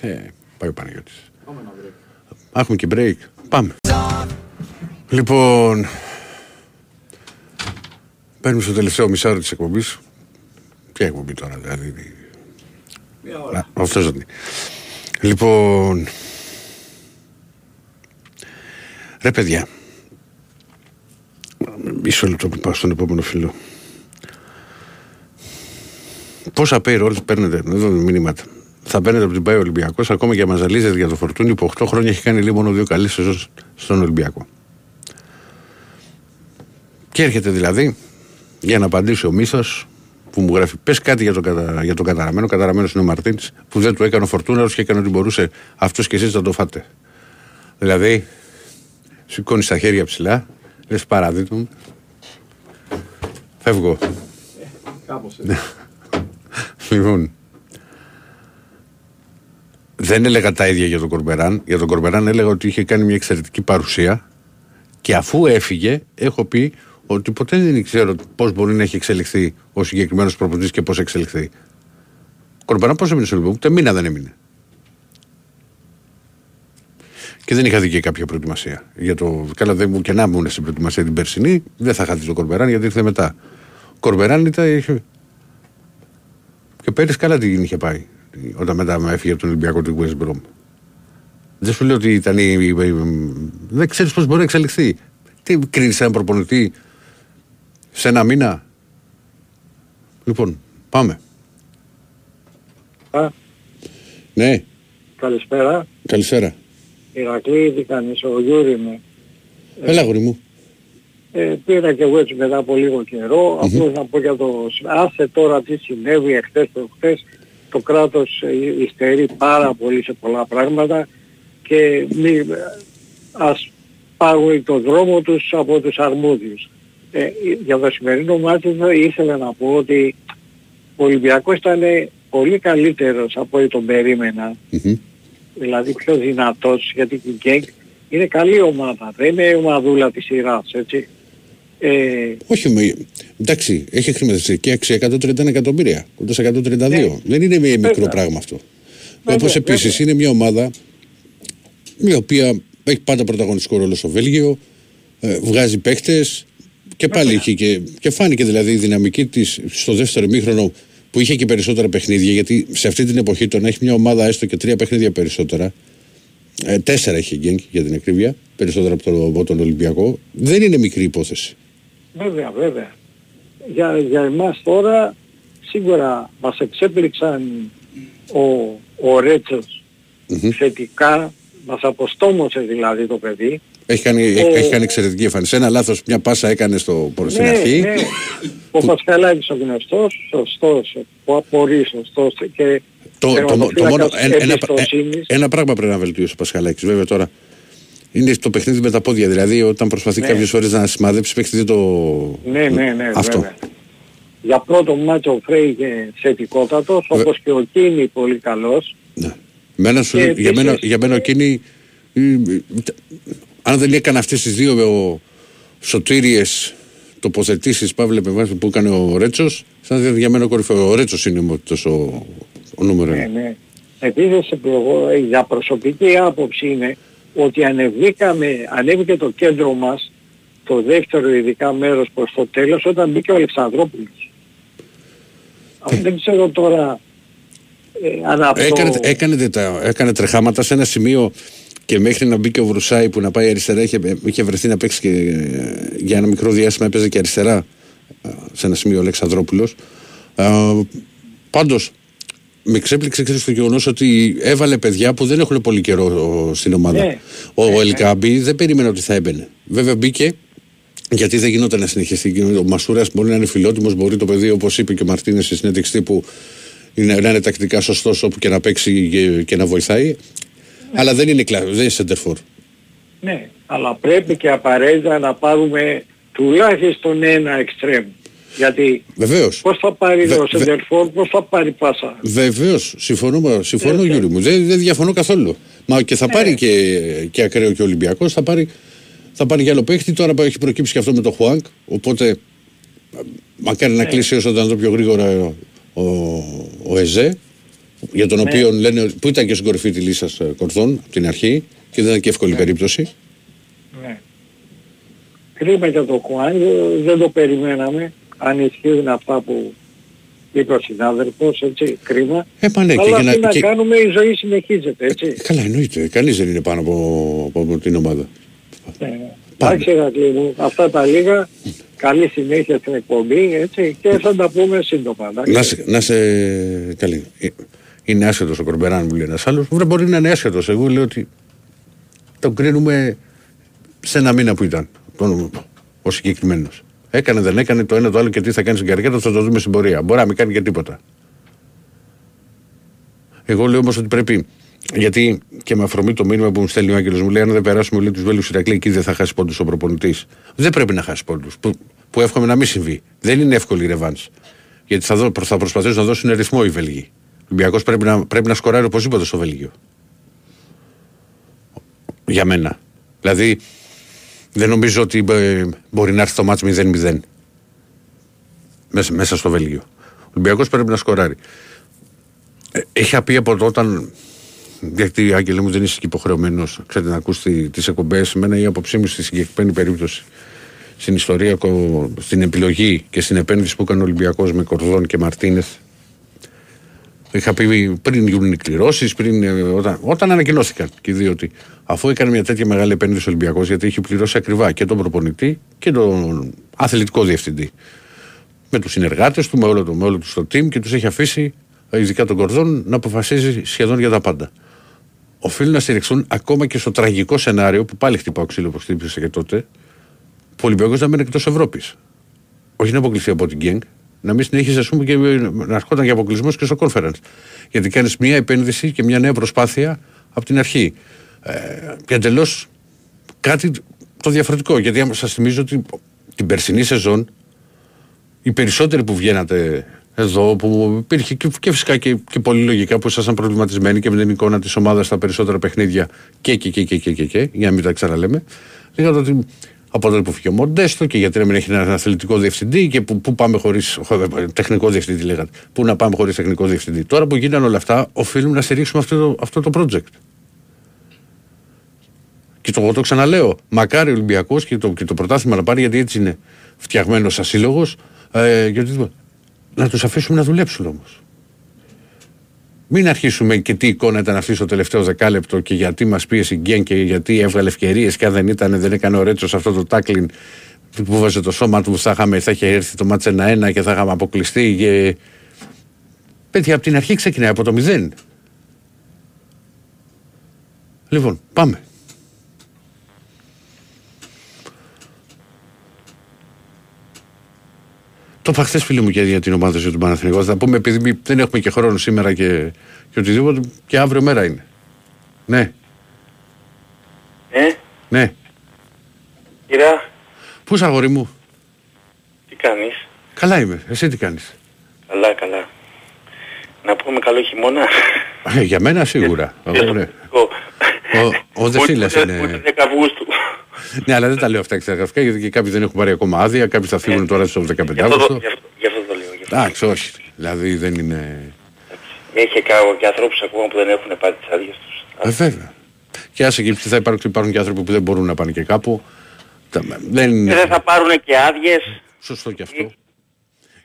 Ε, πάει ο Παναγιώτης. Α, Έχουμε και break. Πάμε. Λοιπόν, παίρνουμε στο τελευταίο μισάρο της εκπομπής. Ποια εκπομπή τώρα, δηλαδή. Μια ώρα. Αυτός ζωτή. Λοιπόν, ρε παιδιά, μισό λεπτό που πάω στον επόμενο φίλο. Πόσα pay rolls παίρνετε, εδώ είναι μηνύματα. Θα παίρνετε από την ΠΑΕ Ολυμπιακός, ακόμα και μα ζαλίζετε για το φορτούνι που 8 χρόνια έχει κάνει λίγο μόνο δύο καλέ σεζόν στον Ολυμπιακό. Και έρχεται δηλαδή για να απαντήσει ο Μίσο που μου γράφει: Πες κάτι για τον, κατα... για τον καταραμένο. Καταραμένος είναι ο Μαρτίν που δεν του έκανε ο Φορτούναρος και έκανε ό,τι μπορούσε αυτός και εσείς να το φάτε. Δηλαδή, σηκώνεις τα χέρια ψηλά, λες παραδείγμα μου. Φεύγω. λοιπόν. Δεν έλεγα τα ίδια για τον Κορμπεράν. Για τον Κορμπεράν έλεγα ότι είχε κάνει μια εξαιρετική παρουσία και αφού έφυγε, έχω πει ότι ποτέ δεν ξέρω πώς μπορεί να έχει εξελιχθεί ο συγκεκριμένος προπονητής και πώς εξελιχθεί. Κορμπεράν πώς έμεινε στο Ολυμπιακό, ούτε μήνα δεν έμεινε. Και δεν είχα δει και κάποια προετοιμασία. Για το... Καλά, δεν μου και να ήμουν στην προετοιμασία την περσινή, δεν θα είχα δει τον Κορμπεράν γιατί ήρθε μετά. Ο Κορμπεράν ήταν. είχε- Και πέρυσι καλά την είχε πάει. Όταν μετά με έφυγε από τον Ολυμπιακό του West Brom. Δεν σου λέω ότι ήταν. η- η- η- Δεν ξέρεις πώς μπορεί να εξελιχθεί. Τι κρίνεις έναν προπονητή σε ένα μήνα. Λοιπόν, πάμε. Α, Ναι, καλησπέρα. καλησπέρα. Ηρακλή, τι κάνεις, ο Γιούρι είμαι. Έλα, γορί μου. Ε, πήρα και εγώ έτσι μετά από λίγο καιρό. Απλώς να πω για το... Άσε τώρα τι συνέβη εχθές το χθες. Το κράτος ε, υστερεί πάρα πολύ σε πολλά πράγματα και μη, ας πάγουν το δρόμο τους από τους αρμόδιους. Ε, για το σημερινό μάτι ήθελα να πω ότι ο Ολυμπιακός ήταν πολύ καλύτερος από ό,τι τον περίμενα. Μμμ. δηλαδή πιο δυνατός γιατί η Γκέγκ είναι καλή ομάδα, δεν είναι ομαδούλα της σειράς, έτσι. Ε, Όχι, με... εντάξει, έχει χρηματιστική αξία 131 εκατομμύρια, κοντά σε 132. Ναι. Δεν είναι μια μικρό Βέβαια. πράγμα αυτό. Βέβαια, Όπως επίσης βέβαια. είναι μια ομάδα η οποία έχει πάντα πρωταγωνιστικό ρόλο στο Βέλγιο, ε, βγάζει παίχτε και πάλι είχε και, και φάνηκε δηλαδή η δυναμική της στο δεύτερο μήχρονο που είχε και περισσότερα παιχνίδια. Γιατί σε αυτή την εποχή το να έχει μια ομάδα έστω και τρία παιχνίδια περισσότερα. Ε, τέσσερα είχε η Γκένκ για την ακρίβεια, περισσότερα από τον, από τον Ολυμπιακό. Δεν είναι μικρή υπόθεση. βέβαια, βέβαια. Για, για εμάς τώρα σίγουρα μας εξέπληξαν ο, ο Ρέτσος θετικά, μας αποστόμωσε δηλαδή το παιδί. Έχει κάνει, Ο- έχει κάνει εξαιρετική εμφάνιση. Ένα λάθος, μια πάσα έκανε στο, στην ναι, αρχή. ναι. Ο Πασχαλάκης ο γνωστός, σωστός, ο απορρί σωστός και Το, το, το, το μόνο, τερματοφύλακας ένα, ένα, εμπιστοσύνης. ένα πράγμα πρέπει να βελτιώσει ο Πασχαλάκης. Βέβαια τώρα είναι το παιχνίδι με τα πόδια. Δηλαδή όταν προσπαθεί Ναι. κάποιες φορές να σημαδέψει παιχνίδι το... Ναι, ναι, ναι, Αυτό. βέβαια. Για πρώτο μάτσο ο Φρέιγε θετικότατος, Βε- όπως και ο Κίνη πολύ καλός. Ναι. Μένα σου- Και για, μένα, επίσης- για μένα εκείνη, ε, ε, αν δεν έκανε αυτές τις δύο ο, σωτήριες τοποθετήσεις Παύλε Πεβάσου που έκανε ο Ρέτσος θα ήταν για μένα κορυφαίο. Ο Ρέτσος είναι ο, ο, ο νούμερο Ναι, ένα. ναι. Επίσης εγώ, ε, για προσωπική άποψη είναι ότι ανεβήκαμε, ανέβηκε το κέντρο μας το δεύτερο ειδικά μέρος προς το τέλος όταν μπήκε ο Αλεξανδρόπουλος. Αν δεν ξέρω τώρα ε, αν αυτό... Έκανε, έκανε, τα- έκανε τρεχάματα σε ένα σημείο και μέχρι να μπει και ο Βρουσάη που να πάει αριστερά είχε, είχε βρεθεί να παίξει και ε, για ένα μικρό διάστημα έπαιζε και αριστερά ε, σε ένα σημείο ο Αλεξανδρόπουλος. Ε, πάντως με ξέπληξε ξέρεις, το γεγονός ότι έβαλε παιδιά που δεν έχουν πολύ καιρό ο, στην ομάδα. Ναι. Ο, ο Ελκάμπη δεν περίμενε ότι θα έμπαινε. Βέβαια μπήκε γιατί δεν γινόταν να συνεχιστεί. Ο Μασούρας μπορεί να είναι φιλότιμος, μπορεί το παιδί, όπως είπε και ο Μαρτίνες στη συνέντευξη τύπου, είναι, να είναι τακτικά σωστός όπου και να παίξει και, και να βοηθάει. Αλλά δεν είναι, κλα- δεν είναι center for. Ναι, αλλά πρέπει και απαραίτητα να πάρουμε τουλάχιστον ένα εξτρέμ. Γιατί Βεβαίως. πώς θα πάρει Βε- ο βε- Σεντερφόρ, πώς θα πάρει πάσα; Βεβαίως. Συμφωνώ, συμφωνώ Έτσι. Γιώργο μου. Δεν, δεν διαφωνώ καθόλου. Μα και θα Ναι. πάρει και, και ακραίο και Ολυμπιακός. Θα πάρει, θα πάρει για άλλο παίχτη. Τώρα έχει προκύψει και αυτό με το Χουάνκ. Οπότε μακάρι Ναι. να κλείσει όσο ήταν το πιο γρήγορα ο, ο Εζέ. Για τον Ναι. οποίο λένε που ήταν και στην κορυφή της λίστας κορδών από την αρχή και δεν ήταν και εύκολη περίπτωση. Ναι. Κρίμα για το Χουάν, δεν το περιμέναμε. Αν ισχύουν αυτά που είπε ο συνάδελφος, έτσι, κρίμα. Ε, μα ναι, και Αλλά για τι να- να και- κάνουμε, η ζωή συνεχίζεται, έτσι. Καλά, εννοείται. Κανείς δεν είναι πάνω από, από την ομάδα. Ναι. Εντάξει, Ηρακλή μου, αυτά τα λίγα. Καλή συνέχεια στην εκπομπή, έτσι, και θα τα πούμε σύντομα. εντάξει. Να σε, να σε καλή. Ε, Είναι άσχετος ο Κορμπεράν, μου λέει ένας άλλος. Βέβαια μπορεί να είναι άσχετος. Εγώ λέω ότι τον κρίνουμε σε ένα μήνα που ήταν. Τον, ο συγκεκριμένος. Έκανε, δεν έκανε το ένα το άλλο και τι θα κάνει στην καρδιά του, θα το δούμε στην πορεία. Μπορεί να μην κάνει και τίποτα. Εγώ λέω όμως ότι πρέπει. Γιατί και με αφορμή το μήνυμα που μου στέλνει ο Άγγελος μου λέει: Αν δεν περάσουμε όλοι τους Βέλους Ηρακλή, εκεί δεν θα χάσει πόντους ο προπονητής. Δεν πρέπει να χάσει πόντους. Που, που εύχομαι να μην συμβεί. Δεν είναι εύκολη η ρεβάνς. Γιατί θα, δω, θα προσπαθήσουν να δώσουν ρυθμό οι Βέλγοι. Ο Ολυμπιακός πρέπει να, πρέπει να σκοράρει οπωσδήποτε στο Βέλγιο. Για μένα. Δηλαδή, δεν νομίζω ότι ε, μπορεί να έρθει το μάτς 0-0 μέσα, μέσα στο Βέλγιο. Ο Ολυμπιακός πρέπει να σκοράρει. Ε, είχα πει από τότε όταν. Γιατί, Άγγελε μου, δεν είσαι και υποχρεωμένος ξέρετε, να ακούσει τις εκπομπές. Εμένα η άποψή μου στη συγκεκριμένη περίπτωση, στην ιστορία, κο- στην επιλογή και στην επένδυση που έκανε ο Ολυμπιακός με Κορδόν και Μαρτίνεθ. Είχα πει πριν γίνουν οι κληρώσεις, πριν, ε, όταν, όταν ανακοινώθηκαν και οι δύο ότι αφού έκανε μια τέτοια μεγάλη επένδυση ο Ολυμπιακός, γιατί είχε πληρώσει ακριβά και τον προπονητή και τον αθλητικό διευθυντή. Με τους συνεργάτες του, με όλο, το, με όλο του το team και τους έχει αφήσει, ε, ειδικά τον Κορδόν, να αποφασίζει σχεδόν για τα πάντα. Οφείλουν να στηριχθούν ακόμα και στο τραγικό σενάριο που πάλι χτυπάω ξύλο που χτύπησε και τότε, που ο Ολυμπιακός να μένει εκτός Ευρώπης. Όχι να αποκλειστεί από την Γκένγκ, να μην συνέχιζε ας πούμε, και να ερχόταν και αποκλεισμό και στο conference. Γιατί κάνεις μια επένδυση και μια νέα προσπάθεια από την αρχή. Ε, και εντελώς κάτι το διαφορετικό. Γιατί σας θυμίζω ότι την περσινή σεζόν οι περισσότεροι που βγαίνατε εδώ, που υπήρχε και, και φυσικά και, και πολύ λογικά που ήσασταν προβληματισμένοι και με την εικόνα της ομάδας στα περισσότερα παιχνίδια και και και και και, και, και για να μην τα ξαναλέμε, λέγατε ότι από τότε που φύγει ο Μοντέστο και γιατί να μην έχει έναν αθλητικό διευθυντή και που, που πάμε χωρίς τεχνικό διευθυντή, λέγατε. Πού να πάμε χωρίς τεχνικό διευθυντή. Τώρα που γίνανε όλα αυτά, οφείλουμε να στηρίξουμε αυτό το, αυτό το project. Και το, εγώ το ξαναλέω. Μακάρι ο Ολυμπιακός και το, και το πρωτάθλημα να πάρει, γιατί έτσι είναι φτιαγμένος σαν σύλλογο. Ε, γιατί, να τους αφήσουμε να δουλέψουν όμως. Μην αρχίσουμε και τι εικόνα ήταν αυτή στο τελευταίο δεκάλεπτο και γιατί μας πίεσε η Γκέν και γιατί έβγαλε ευκαιρίες και αν δεν ήταν, δεν έκανε ο Ρέτσος αυτό το τάκλιν που βάζει το σώμα του, θα, είχαμε, θα είχε έρθει το μάτσε 1-1 και θα είχαμε αποκλειστεί. Και... Παιδιά, από την αρχή ξεκινάει από το μηδέν. Λοιπόν, πάμε. Το είπα χθε, φίλε μου, και για την ομάδα σου του Παναθηνικού. Θα πούμε, επειδή δεν έχουμε και χρόνο σήμερα και, και οτιδήποτε, και αύριο μέρα είναι. Ναι, Ε, ναι. κυρά, Πού είσαι, αγόρι μου. τι κάνεις. Καλά είμαι. Εσύ τι κάνει. Καλά, καλά. Να πούμε καλό χειμώνα. Ε, για μένα σίγουρα. Εγώ, ναι. Εγώ- Ο- ο Δεσίλας Ούτε- είναι- Ούτε 10 Αυγούστου. Ναι, αλλά δεν τα λέω αυτά εξαγραφικά γιατί και κάποιοι δεν έχουν πάρει ακόμα άδεια. Κάποιοι θα φύγουν τώρα στο 15 Γι' αυτό, το- Αύγουστο. γι' αυτό- γι' αυτό το λέω. γι' αυτό. Εντάξει, όχι. Δηλαδή δεν είναι. Έχει και, κα- και ανθρώπους ακόμα που δεν έχουν πάρει τις άδειες τους. Ε, βέβαια. Και άσε και θα υπάρχουν, υπάρχουν και άνθρωποι που δεν μπορούν να πάνε και κάπου. Τα- Δεν Και είναι δεν θα πάρουν και άδειες. σωστό και αυτό.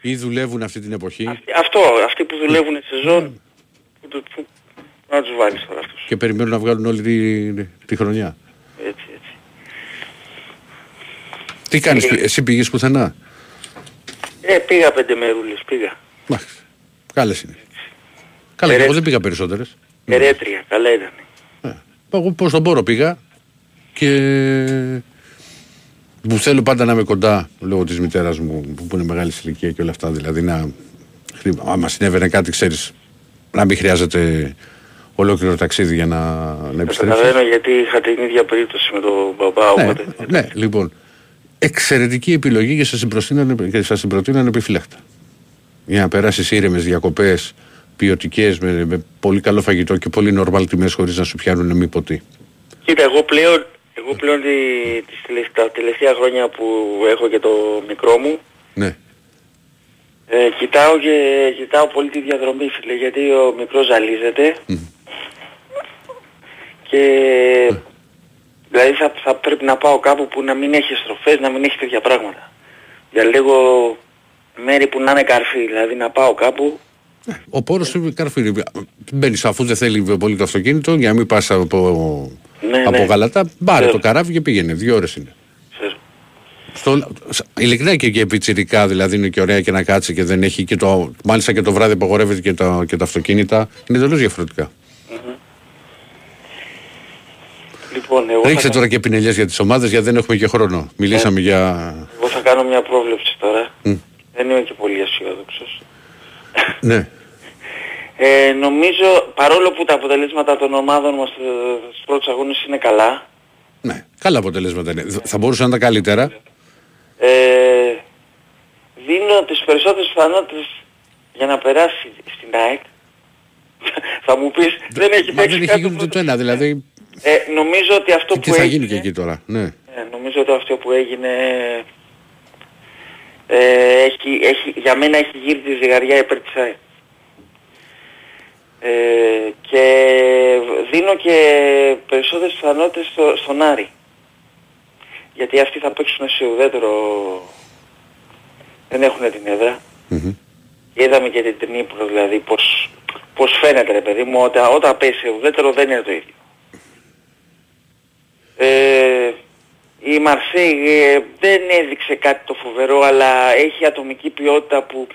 Ή δουλεύουν αυτή την εποχή Αυτοί- Αυτό, αυτοί που δουλεύουν σεζόν, που, του- που, να τους βάλεις τώρα αυτούς. και περιμένουν να βγάλουν όλη τη, τη χρονιά. Έτσι, έτσι. Τι κάνεις, εσύ πήγες πουθενά; Ε, πήγα πέντε μερούλες, πήγα. Εντάξει. Κάλες είναι. Καλά, και εγώ δεν πήγα περισσότερες. Ερέτρια, καλά ήταν. Ε, Εγώ πώς τον μπορώ πήγα και που θέλω πάντα να είμαι κοντά λόγω της μητέρας μου που είναι μεγάλης σε ηλικία και όλα αυτά δηλαδή να άμα συνέβαινε κάτι ξέρεις να μην χρειάζεται ολόκληρο ταξίδι για να, να επιστρέψεις. Καταλαβαίνω γιατί είχα την ίδια περίπτωση με τον μπαμπά, Ναι, οπότε... ναι, λοιπόν. Εξαιρετική επιλογή και σας την προτείνω- και σας την προτείνω ανεπιφύλακτα. Για να περάσεις ήρεμες διακοπές ποιοτικές με, με πολύ καλό φαγητό και πολύ νορμάλ τιμές χωρίς να σου πιάνουν μη ποτή. Κοίτα, εγώ πλέον, εγώ πλέον τη, τις τελεσ- τα τελευταία χρόνια που έχω και το μικρό μου, Ναι. ε, κοιτάω και κοιτάω πολύ τη διαδρομή, φίλε, γιατί ο μικρός ζαλίζεται και δηλαδή θα, θα πρέπει να πάω κάπου που να μην έχει στροφές, να μην έχει τέτοια πράγματα. Για λίγο μέρη που να είναι καρφί, δηλαδή να πάω κάπου Ο πόρος του καρφύρι. Μπαίνεις αφού δεν θέλει πολύ το αυτοκίνητο για να μην πας από, Ναι, από ναι. γαλατά. Πάρε Ξέρω. το καράβι και πήγαινε. Δύο ώρες είναι. ξέρω. Στο, ειλικρινά και, και πιτσιρικά δηλαδή είναι και ωραία και να κάτσει και δεν έχει και το, μάλιστα και το βράδυ απαγορεύεται και τα, και τα αυτοκίνητα. Είναι τελείως διαφορετικά. Λοιπόν, εγώ Ρίξτε θα, τώρα και πινελιές για τις ομάδες γιατί δεν έχουμε και χρόνο. Μιλήσαμε για... εγώ θα κάνω μια πρόβλεψη τώρα. Μμ. Δεν είμαι και πολύ αισιόδοξος. Ναι. Ε, νομίζω, παρόλο που τα αποτελέσματα των ομάδων μας ε, στους πρώτους αγώνες είναι καλά, ναι. Καλά αποτελέσματα είναι. Θα μπορούσαν να είναι τα καλύτερα. ε, δίνω τις περισσότερες πιθανότητες για να περάσει στην ΑΕΚ. θα μου πεις, δεν έχει Μα παίξει δεν έχει κάτι γίνει το- ούτε το ένα. Δηλαδή, Ε, νομίζω ότι αυτό τι που θα έγινε... γίνει και εκεί τώρα. Ναι. Ε, νομίζω ότι αυτό που έγινε ε, έχει, έχει, για μένα έχει γύρει τη ζυγαριά υπέρ της ΑΕΚ. Ε, και δίνω και περισσότερες πιθανότητες στο, στον Άρη. Γιατί αυτοί θα παίξουν σε ουδέτερο... Δεν έχουν την έδρα. Μμμ. Και είδαμε και την Νύπρο δηλαδή πως, πως φαίνεται ρε παιδί μου όταν, όταν παίζει σε ουδέτερο δεν είναι το ίδιο. Ε, η Μαρσέη ε, δεν έδειξε κάτι το φοβερό αλλά έχει ατομική ποιότητα που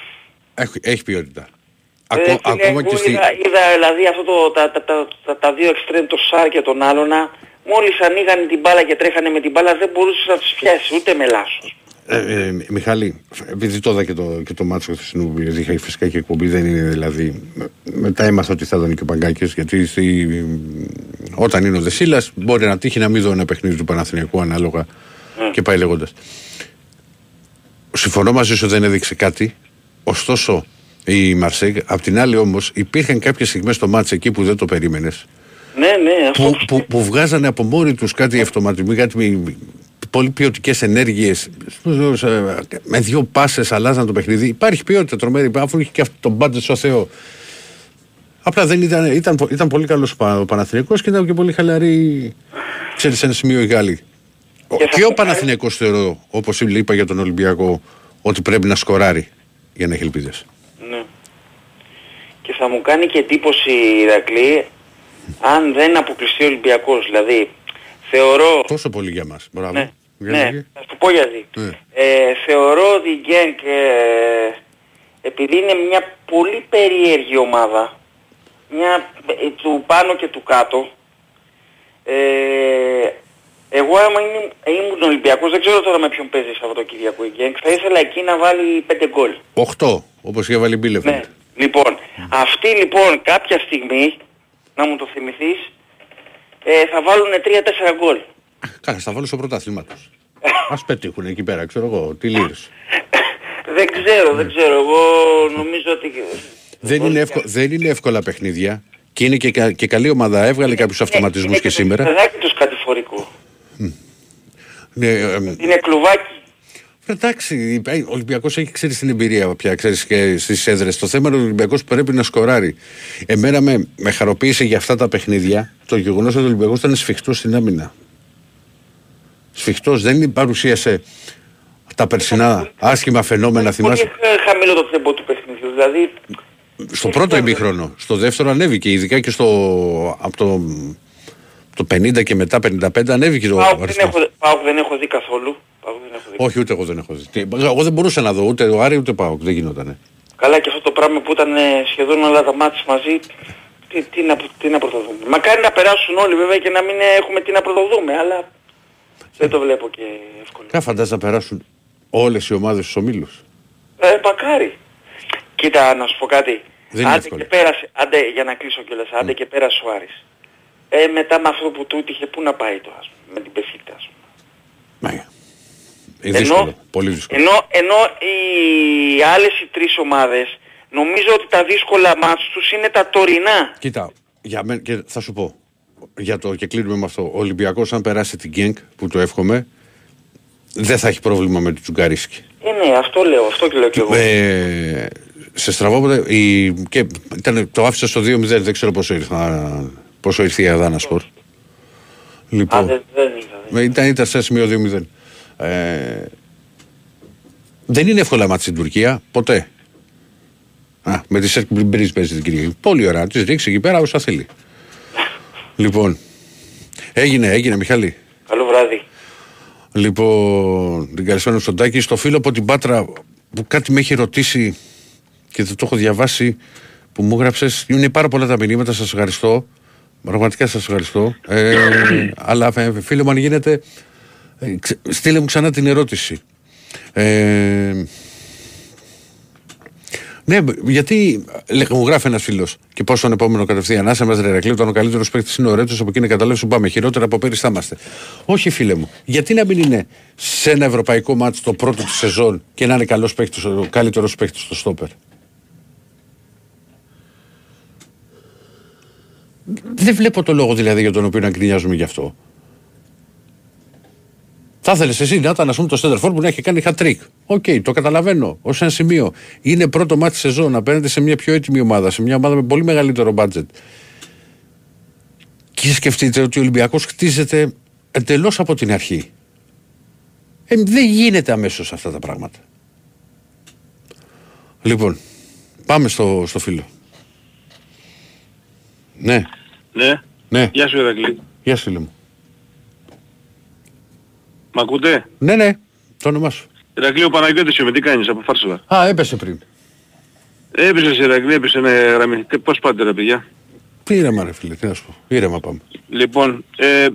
Έχει, έχει ποιότητα. ε, Ακό- φίλε, ακόμα εγώ και στη... είδα, είδα δηλαδή αυτό το, τα, τα, τα, τα, τα δύο εξτρέμ, το Σάρ και τον Άλωνα μόλις ανοίγανε την μπάλα και τρέχανε με την μπάλα δεν μπορούσες να τους πιάσεις ούτε με λάσος. Ε, ε, Μιχάλη, επειδή το είδα και το, και το μάτσο χθεσινού, γιατί είχα φυσικά και εκπομπή, δεν είναι δηλαδή. με- Μετά έμαθα ότι θα ήταν και ο Παγκάκης, γιατί στη, όταν είναι ο Δεσίλας μπορεί να τύχει να μην δω ένα παιχνίδι του Παναθηναϊκού ανάλογα και πάει λέγοντας. Συμφωνώ μαζί σου, δεν έδειξε κάτι. Ωστόσο, η Μαρσέγ, απ' την άλλη όμως, υπήρχαν κάποιες στιγμές στο μάτσο εκεί που δεν το περίμενες. Ναι, ναι, αυτό Που, που, που βγάζανε από μόνοι τους κάτι αυτοματισμοί, κάτι μη- πολύ ποιοτικές ενέργειες. Με δύο πάσες αλλάζαν το παιχνίδι. Υπάρχει ποιότητα τρομερή, αφού είχε και αυτό τον μπάντε στο Θεό. Απλά δεν ήταν, ήταν, πο- ήταν πολύ καλός ο Παναθηναϊκός και ήταν και πολύ χαλαρή. Ξέρεις, σε ένα σημείο οι Γάλλοι. Ο- Και θα Και ο σου- Παναθηναϊκός θεωρώ, όπως είπα για τον Ολυμπιακό, ότι πρέπει να σκοράρει για να έχει ελπίδες. Ναι. Και θα μου κάνει και εντύπωση η Ηρακλή αν δεν αποκλειστεί ο Ολυμπιακός. Δηλαδή θεωρώ... Τόσο πολύ για μας. Μπράβο. Ναι, Για ναι, λέγε. θα σου πω γιατί. Ναι. Ε, θεωρώ ότι η Γκένκ ε, επειδή είναι μια πολύ περίεργη ομάδα, μια ε, του πάνω και του κάτω, Ε, εγώ άμα ήμουν, ήμουν Ολυμπιακός, δεν ξέρω τώρα με ποιον παίζεις Σαββατοκυριακό η Γκένγκ, θα ήθελα εκεί να βάλει 5 γκολ. 8, όπως είχε βάλει Μπίλεφ. Ναι. Λοιπόν, αυτοί λοιπόν κάποια στιγμή, να μου το θυμηθείς, ε, θα βάλουν 3-4 γκολ. Καλά, θα βάλω στο πρωτάθλημα τους. Ας πετύχουν εκεί πέρα, ξέρω εγώ, τι λύρες. δεν ξέρω, δεν ξέρω. Εγώ νομίζω ότι... δεν, είναι εύκολα, δεν είναι εύκολα παιχνίδια. Και είναι και, κα- και καλή ομάδα. Έβγαλε κάποιους αυτοματισμούς Είναι και σήμερα. το παιδάκι τους κατηφορικό. Ναι, ε, Είναι κλουβάκι. Εντάξει, ο Ολυμπιακός έχει ξέρεις την εμπειρία πια, ξέρεις και στις έδρες. Το θέμα είναι ότι ο Ολυμπιακός πρέπει να σκοράρει. Εμένα με, με χαροποίησε για αυτά τα παιχνίδια το γεγονός ότι ο Ολυμπιακός ήταν σφιχτός στην άμυνα. Σφιχτός, δεν παρουσίασε τα περσινά άσχημα φαινόμενα, θυμάσαι. Πολύ ε, χαμηλό το τεμπό του παιχνιδιού. Δηλαδή, Στο πρώτο ημίχρονο. Στο δεύτερο ανέβηκε, ειδικά και στο. από το, το 50 και μετά 55 ανέβηκε ο Πάοκ δεν, αριθμός. έχω, ΠΑΟΚ δεν έχω δει καθόλου. ΠΑΟΚ δεν έχω δει. Όχι, ούτε εγώ δεν έχω δει. Τι, Εγώ δεν μπορούσα να δω ούτε ο Άρη ούτε πάω. Δεν γινότανε. Καλά και αυτό το πράγμα που ήταν ε, σχεδόν όλα τα μάτια μαζί, τι, τι, να, τι να πρωτοδούμε. Μακάρι να περάσουν όλοι βέβαια και να μην ε, έχουμε τι να πρωτοδούμε, αλλά δεν το βλέπω και εύκολο. Κα φαντάζεσαι να περάσουν όλες οι ομάδες στους ομίλους; Ε, μακάρι. Κοίτα, να σου πω κάτι. Δεν είναι άντε εύκολο. και πέρασε, άντε για να κλείσω κιόλας, άντε και πέρασε ο Άρης. Ε, μετά με αυτό που του έτυχε, πού να πάει το, ας πούμε, με την πεφύκτα, ας πούμε. Ναι. Είναι δύσκολο. Πολύ δύσκολο. Ενώ, ενώ οι άλλες οι τρεις ομάδες, νομίζω ότι τα δύσκολα μάτς τους είναι τα τωρινά. Κοίτα, για μένα, και θα σου πω. Για το, και κλείνουμε με αυτό. Ο Ολυμπιακός, αν περάσει την Γκένκ, που το εύχομαι, δεν θα έχει πρόβλημα με τον Τσουγκαρίσκι. Ε, ναι, αυτό λέω, αυτό και λέω κι εγώ. Ε, σε στραβόπεδα, η, και ήταν, το άφησα στο 2-0, δεν ξέρω πόσο ήρθα, πόσο ήρθε η Αδάνα Σπορ. Α, Λοιπόν, δεν, δεν είδα. δεν- Ε, ήταν, ήταν σε σημείο 2-0. Ε, δεν είναι εύκολα μάτια στην Τουρκία, ποτέ. Α, με τη Σέρκ Μπριζ παίζει την Κυριακή. Πολύ ωραία, τη ρίξει εκεί πέρα όσα θέλει. Λοιπόν, έγινε, έγινε Μιχάλη. Καλό βράδυ. Λοιπόν, την καλησπέρα στον Τάκη. Στο φίλο από την Πάτρα που κάτι με έχει ρωτήσει και δεν το έχω διαβάσει που μου έγραψες. Είναι πάρα πολλά τα μηνύματα, σας ευχαριστώ. Πραγματικά σας ευχαριστώ. Ε, αλλά ε, φίλε μου, αν γίνεται, ε, ξε- στείλε μου ξανά την ερώτηση. Ε, ναι, γιατί λέ- μου γράφει ένας φίλος και πώς τον επόμενο κατευθείαν. Άσε μας, Ρερακλή, όταν ο καλύτερος παίκτης είναι ο Ρέτσος, από εκείνη καταλάβεις σου πάμε. Χειρότερα από πέρυσι θα είμαστε. Όχι, φίλε μου. Γιατί να μην είναι σε ένα ευρωπαϊκό μάτι το πρώτο της σεζόν και να είναι καλός παίκτης, ο καλύτερος παίκτης στο στόπερ; Δεν βλέπω το λόγο δηλαδή για τον οποίο να γκρινιάζουμε γι' αυτό. Θα ήθελε εσύ να ήταν, α πούμε, το σέντερ φορ που να έχει κάνει hat-trick. Οκ, το καταλαβαίνω ως ένα σημείο. Είναι πρώτο ματς σεζόν απέναντι σε μια πιο έτοιμη ομάδα, σε μια ομάδα με πολύ μεγαλύτερο budget. Και σκεφτείτε ότι ο Ολυμπιακός χτίζεται εντελώς από την αρχή. Ε, δεν γίνεται αμέσως αυτά τα πράγματα. Λοιπόν, πάμε στο, στο φίλο. Ναι, Ναι. ναι, Γεια σου Ηρακλή. γεια σου φίλε μου. Μ' ακούτε; Ναι, ναι, το όνομά σου. Ηρακλή ο Παναγιώτης είμαι. Τι κάνεις από Φάρσοβα. Α, έπεσε πριν. Έπεσε Ηρακλή, έπεσε με γραμμή. Τι- Πώς πάτε ρε παιδιά; Ήρεμα ρε φίλε, τι να σου πω. Ήρεμα πάμε. Λοιπόν, ε,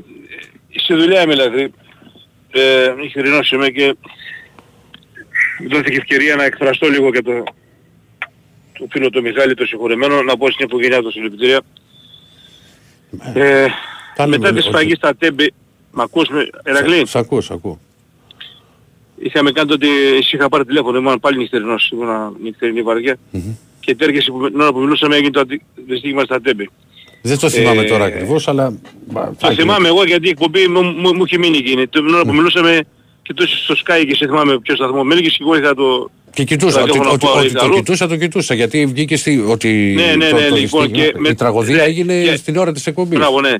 στη δουλειά είμαι δηλαδή. Ε, χειρινός είμαι και δόθηκε ευκαιρία να εκφραστώ λίγο και το, το φίλο του Μιχάλη το συγχωρεμένο να πω στην οικογένειά του συλληπιτήρια. Ε, Τα λέμε, μετά τη όχι. σφαγή στα Τέμπη, μ' ακούς με, Ερακλή, Σ' ακούω, σ' ακούω. είχαμε κάνει τότε, εσύ είχα πάρει τηλέφωνο, ήμουν πάλι νυχτερινός, ήμουν νυχτερινή βαριά. Και τέρχεσαι που, την ώρα που μιλούσαμε έγινε το αντι- δυστύχημα στα Τέμπη. Δεν το θυμάμαι Ε, τώρα ακριβώς, αλλά... μπα, Το θα θυμάμαι εγώ γιατί η εκπομπή μου, μου, μου είχε μείνει εκείνη. Την ώρα που μιλούσαμε και τόσο στο Sky και σε θυμάμαι ποιος σταθμό μίληκες και εγώ είχα το... Και κοιτούσα, το ότι, ραδιόφωνο ότι, που ότι είχα το αλλού. κοιτούσα, το κοιτούσα, γιατί βγήκε στη, ότι Ναι, ναι, το, ναι, το λοιπόν, δυστύχημα- και με- η τραγωδία ναι, έγινε και- στην ώρα της εκπομπής. Μπράβο, ναι.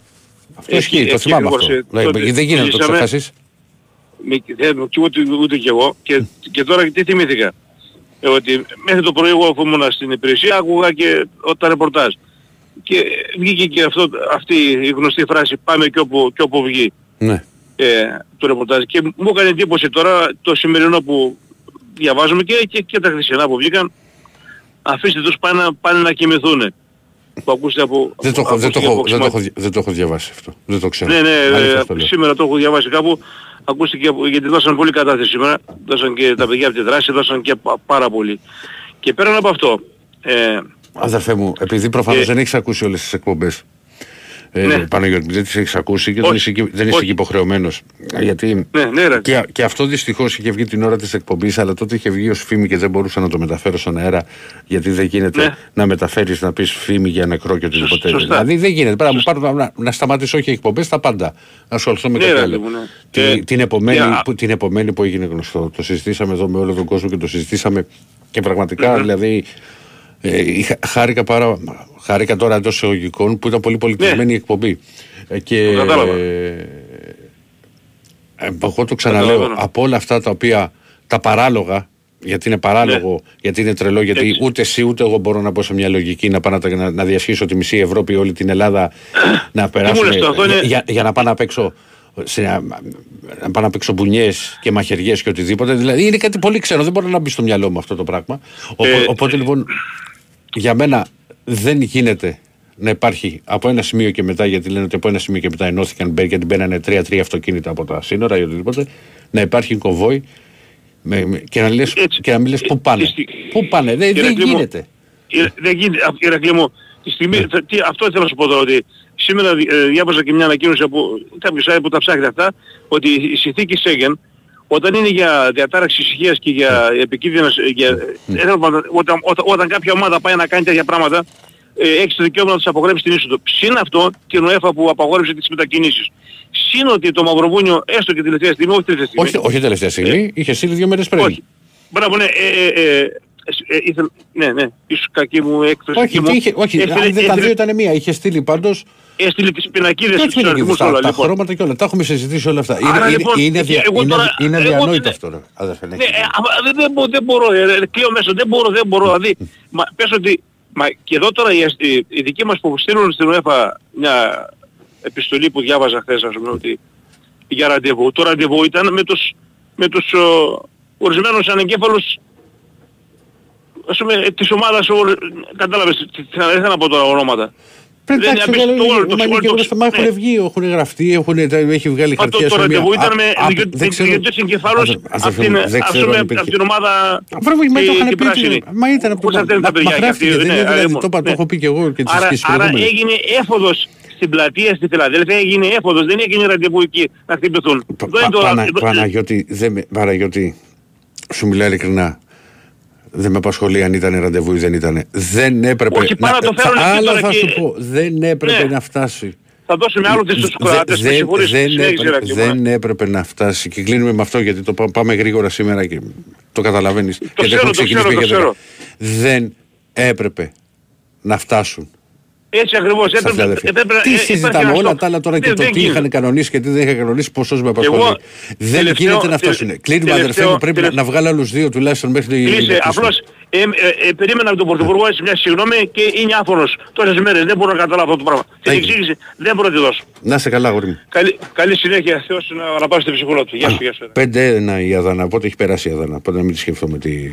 Αυτό ισχύει, το Εκεί θυμάμαι ακριβώς, αυτό. ε, Δηλαδή, τότε δεν γίνεται να το ζήσαμε. ξεχάσεις. Μη- ε, και ούτε, ούτε κι εγώ. Και, και τώρα τι θυμήθηκα; Ε, ότι μέχρι το πρωί εγώ αφού ήμουν στην υπηρεσία άκουγα και ο- τα ρεπορτάζ. Και βγήκε και αυτό, αυτή η γνωστή φράση πάμε και όπου, και όπου βγει Ναι. ε, το ρεπορτάζ. Και μου έκανε εντύπωση τώρα το σημερινό που διαβάζουμε και, και, και τα χθεσινά που βγήκαν αφήστε τους πάνε, να- πάνε να κοιμηθούν. Που ακούστηκε από... Δεν το, έχω- δεν, το ακούστηκε έχω, από δεν, το έχω, ξημα- δι- δεν το έχω διαβάσει αυτό. Δεν το ξέρω. Ναι, ναι, Αλήθεια ε, αυτό λέω. σήμερα το έχω διαβάσει κάπου. Ακούστηκε από- γιατί δώσαν πολύ κατάθεση σήμερα. Δώσαν και τα παιδιά από τη δράση, δώσαν και πα- πάρα πολύ. Και πέραν από αυτό, ε, Αδερφέ μου, επειδή προφανώς Ε, δεν έχεις ακούσει όλες τις εκπομπές, ε, Ναι. Παναγιώτη, δεν τις έχεις ακούσει και δεν Όχι. είσαι, εκεί- δεν είσαι Όχι. εκεί υποχρεωμένος. Γιατί ναι, ναι, ρε. και, και αυτό δυστυχώς είχε βγει την ώρα της εκπομπής, αλλά τότε είχε βγει ως φήμη και δεν μπορούσα να το μεταφέρω στον αέρα, γιατί δεν γίνεται Ναι. να μεταφέρεις να πεις φήμη για νεκρό και οτιδήποτε. σωστά. Δηλαδή δεν γίνεται. Πρέπει να, μου πάρω- να, να σταματήσω όχι εκπομπές, τα πάντα. Να ασχοληθώ με Ναι, κάτι ρε, άλλο. μου, ναι. Την, Ε, την, επομένη, yeah. που, την επομένη που έγινε γνωστό. Το συζητήσαμε εδώ με όλο τον κόσμο και το συζητήσαμε και πραγματικά δηλαδή ε, είχα, χάρηκα, πάρα, χάρηκα τώρα εντός εισαγωγικών που ήταν πολύ πολιτισμένη η εκπομπή. Ε, και Ναι. Το κατάλαβα. ε, ε, εγώ το ξαναλέω, Καταλαβαίνω. από όλα αυτά τα οποία τα παράλογα, γιατί είναι παράλογο, γιατί είναι τρελό, γιατί Ναι. Έτσι. ούτε εσύ ούτε εγώ μπορώ να πω σε μια λογική να πάω να, τα- να, να διασχίσω τη μισή Ευρώπη, όλη την Ελλάδα να περάσουμε λες τώρα, αυτό είναι- για, για, για να πάω να παίξω σε, να, να πάω να παίξω μπουνιές και μαχαιριές και οτιδήποτε. Δηλαδή είναι κάτι πολύ ξένο, δεν μπορεί να μπει στο μυαλό μου αυτό το πράγμα. Οπό- Ε, οπότε λοιπόν για μένα δεν γίνεται να υπάρχει από ένα σημείο και μετά, γιατί λένε ότι από ένα σημείο και μετά ενώθηκαν μπε- γιατί μπαίνανε τρία-τρία αυτοκίνητα από τα σύνορα ή οτιδήποτε, να υπάρχει κομβόι με, με- και, να λες, Έτσι. και να μην λες πού πάνε; Στη- Πού πάνε, δεν, δεν Ηρακλή μου, γίνεται. Ε, Δεν γίνεται, Α, Ηρακλή μου, τη στιγμή, Ναι. θα- τι, αυτό θέλω να σου πω τώρα, ότι σήμερα ε, διάβαζα και μια ανακοίνωση από κάποιος site που τα ψάχνει αυτά, ότι η συνθήκη Σέγγεν, όταν είναι για διατάραξη ησυχίας και για Ναι. επικίνδυνες, ε, για, ε, θέλω να πω, όταν, όταν, όταν κάποια ομάδα πάει να κάνει τέτοια πράγματα, ε, έχεις το δικαίωμα να τους απογράψεις την είσοδο. Συν αυτό την ΟΕΦΑ που απαγόρευσε τις μετακινήσεις. Συν ότι το Μαυροβούνιο, έστω και τελευταία στιγμή, όχι τελευταία στιγμή, Όχι, όχι τελευταία στιγμή, είχε στείλει δύο μέρες πριν. Ε, όχι. Μπράβο, ναι, ε, ε, ε, ε, ήθελα, ναι, ναι, ίσως κακή μου έκφραση. Όχι, τι είχε, όχι Έστειλε- αν δεν τα έστειλε- δύο ήταν μία. Είχε στείλει πάντως Έστειλε τις πινακίδες και στους τις πινακίδες, αριθμούς τα, όλα, τα λοιπόν. χρώματα και όλα. Τα έχουμε συζητήσει όλα αυτά. Άρα, είναι, λοιπόν, είναι, είναι, δια- εγώ είναι, τώρα- είναι εγώ αδιανόητο δεν- αυτό. ρε, Αδερφέ, ναι. Ναι, ε, αμα- δεν, δεν, μπο- δεν μπορώ, ε, ε, κλείω μέσα, δεν μπορώ, δεν μπορώ. Δηλαδή, μα, πες ότι, μα, και εδώ τώρα οι, ασ- οι, οι δικοί μας που στείλουν στην UEFA μια επιστολή που διάβαζα χθες, ας πούμε, ότι για ραντεβού. Το ραντεβού ήταν με τους, με τους ο, ορισμένους ανεγκέφαλους ας πούμε, ε, της ομάδας, ο, κατάλαβες, τι- τι- δεν θέλω να πω τώρα ονόματα. Πρέπει Δεν να είναι απίστευτο όλο το- μα είναι όλο και το- γνωστό, μα έχουν ναι. βγει, έχουν γραφτεί, έχουν, τα- έχει βγάλει Μα το, χαρτιά το σε μια... ραντεβού ήταν με Α, α, δικαι- δεν ξέρω- δικαιωτές εγκεφάλους Αδερ- από αδερφέ την, μου, δεν ας ξέρω πούμε, αν από υπήρχε. την ομάδα Βρε μου, μα τη- το είχαν την πει ότι- πράσινη. Μα ήταν από Πώς το... αυτά είναι τα Μα παιδιά, γράφτηκε, γιατί- δεν ναι, είναι δηλαδή, λοιπόν, το είπα, το ναι. έχω πει και εγώ και τις Άρα, και στις άρα προηγούμενες. έγινε έφοδος στην πλατεία στη Φιλαδέλφια, έγινε έφοδος, δεν έγινε ραντεβού εκεί να χτυπηθούν. Πα- Εδώ είναι το- Πανα- εδώ- Παναγιώτη, δεν με- Παναγιώτη, σου μιλάω ειλικρινά. Δεν με απασχολεί αν ήταν ραντεβού ή δεν ήταν. Δεν έπρεπε. Όχι, πάνω να το φέρουν εκεί Άλλα τώρα θα και- σου πω. Δεν έπρεπε Ναι. να φτάσει. Θα δώσουμε άλλο τις στους Δε- Κροάτες, δεν- με συγχωρείς, δεν συνέχισε, έπρεπε- Ηρακλή μου, Δεν έπρεπε να φτάσει. Και κλείνουμε με αυτό γιατί το πά- πάμε γρήγορα σήμερα και το καταλαβαίνεις. ξέρω, το ξέρω, το ξέρω. Δεν έπρεπε να φτάσουν. Έτσι ακριβώς, στα έπρεπε, Φιλαδέλφια. έπρεπε, Τι ε, υπάρχει συζητάμε ένα όλα στόχο. τα άλλα τώρα και Δεν- το δεν τι γίνεται. είχαν κανονίσει και τι δεν είχαν κανονίσει, πόσο με απασχολεί. Εγώ, Δεν τελευταίο- γίνεται να τε- φτάσουν. Κλείνουμε αδερφέ τελευταίο- μου, πρέπει να- τελευταίο- να βγάλω άλλους δύο τουλάχιστον μέχρι την. Κλείσε, να κλείσουμε. απλώς ε, ε, ε, περίμενα από τον Πρωθυπουργό έτσι μια συγγνώμη και είναι άφωνος τόσες μέρες. Δεν μπορώ να καταλάβω αυτό το πράγμα. Την Έγινε. εξήγηση δεν μπορώ να τη δώσω. Να σε καλά, γόρι μου. Καλή, καλή συνέχεια, Θεός να, να πάω στην ψυχολόγο του. Γεια σου, γεια σου. 5-1 η Αδάνα, οπότε έχει περάσει η Αδάνα. Οπότε να μην τη σκεφτώ με τη.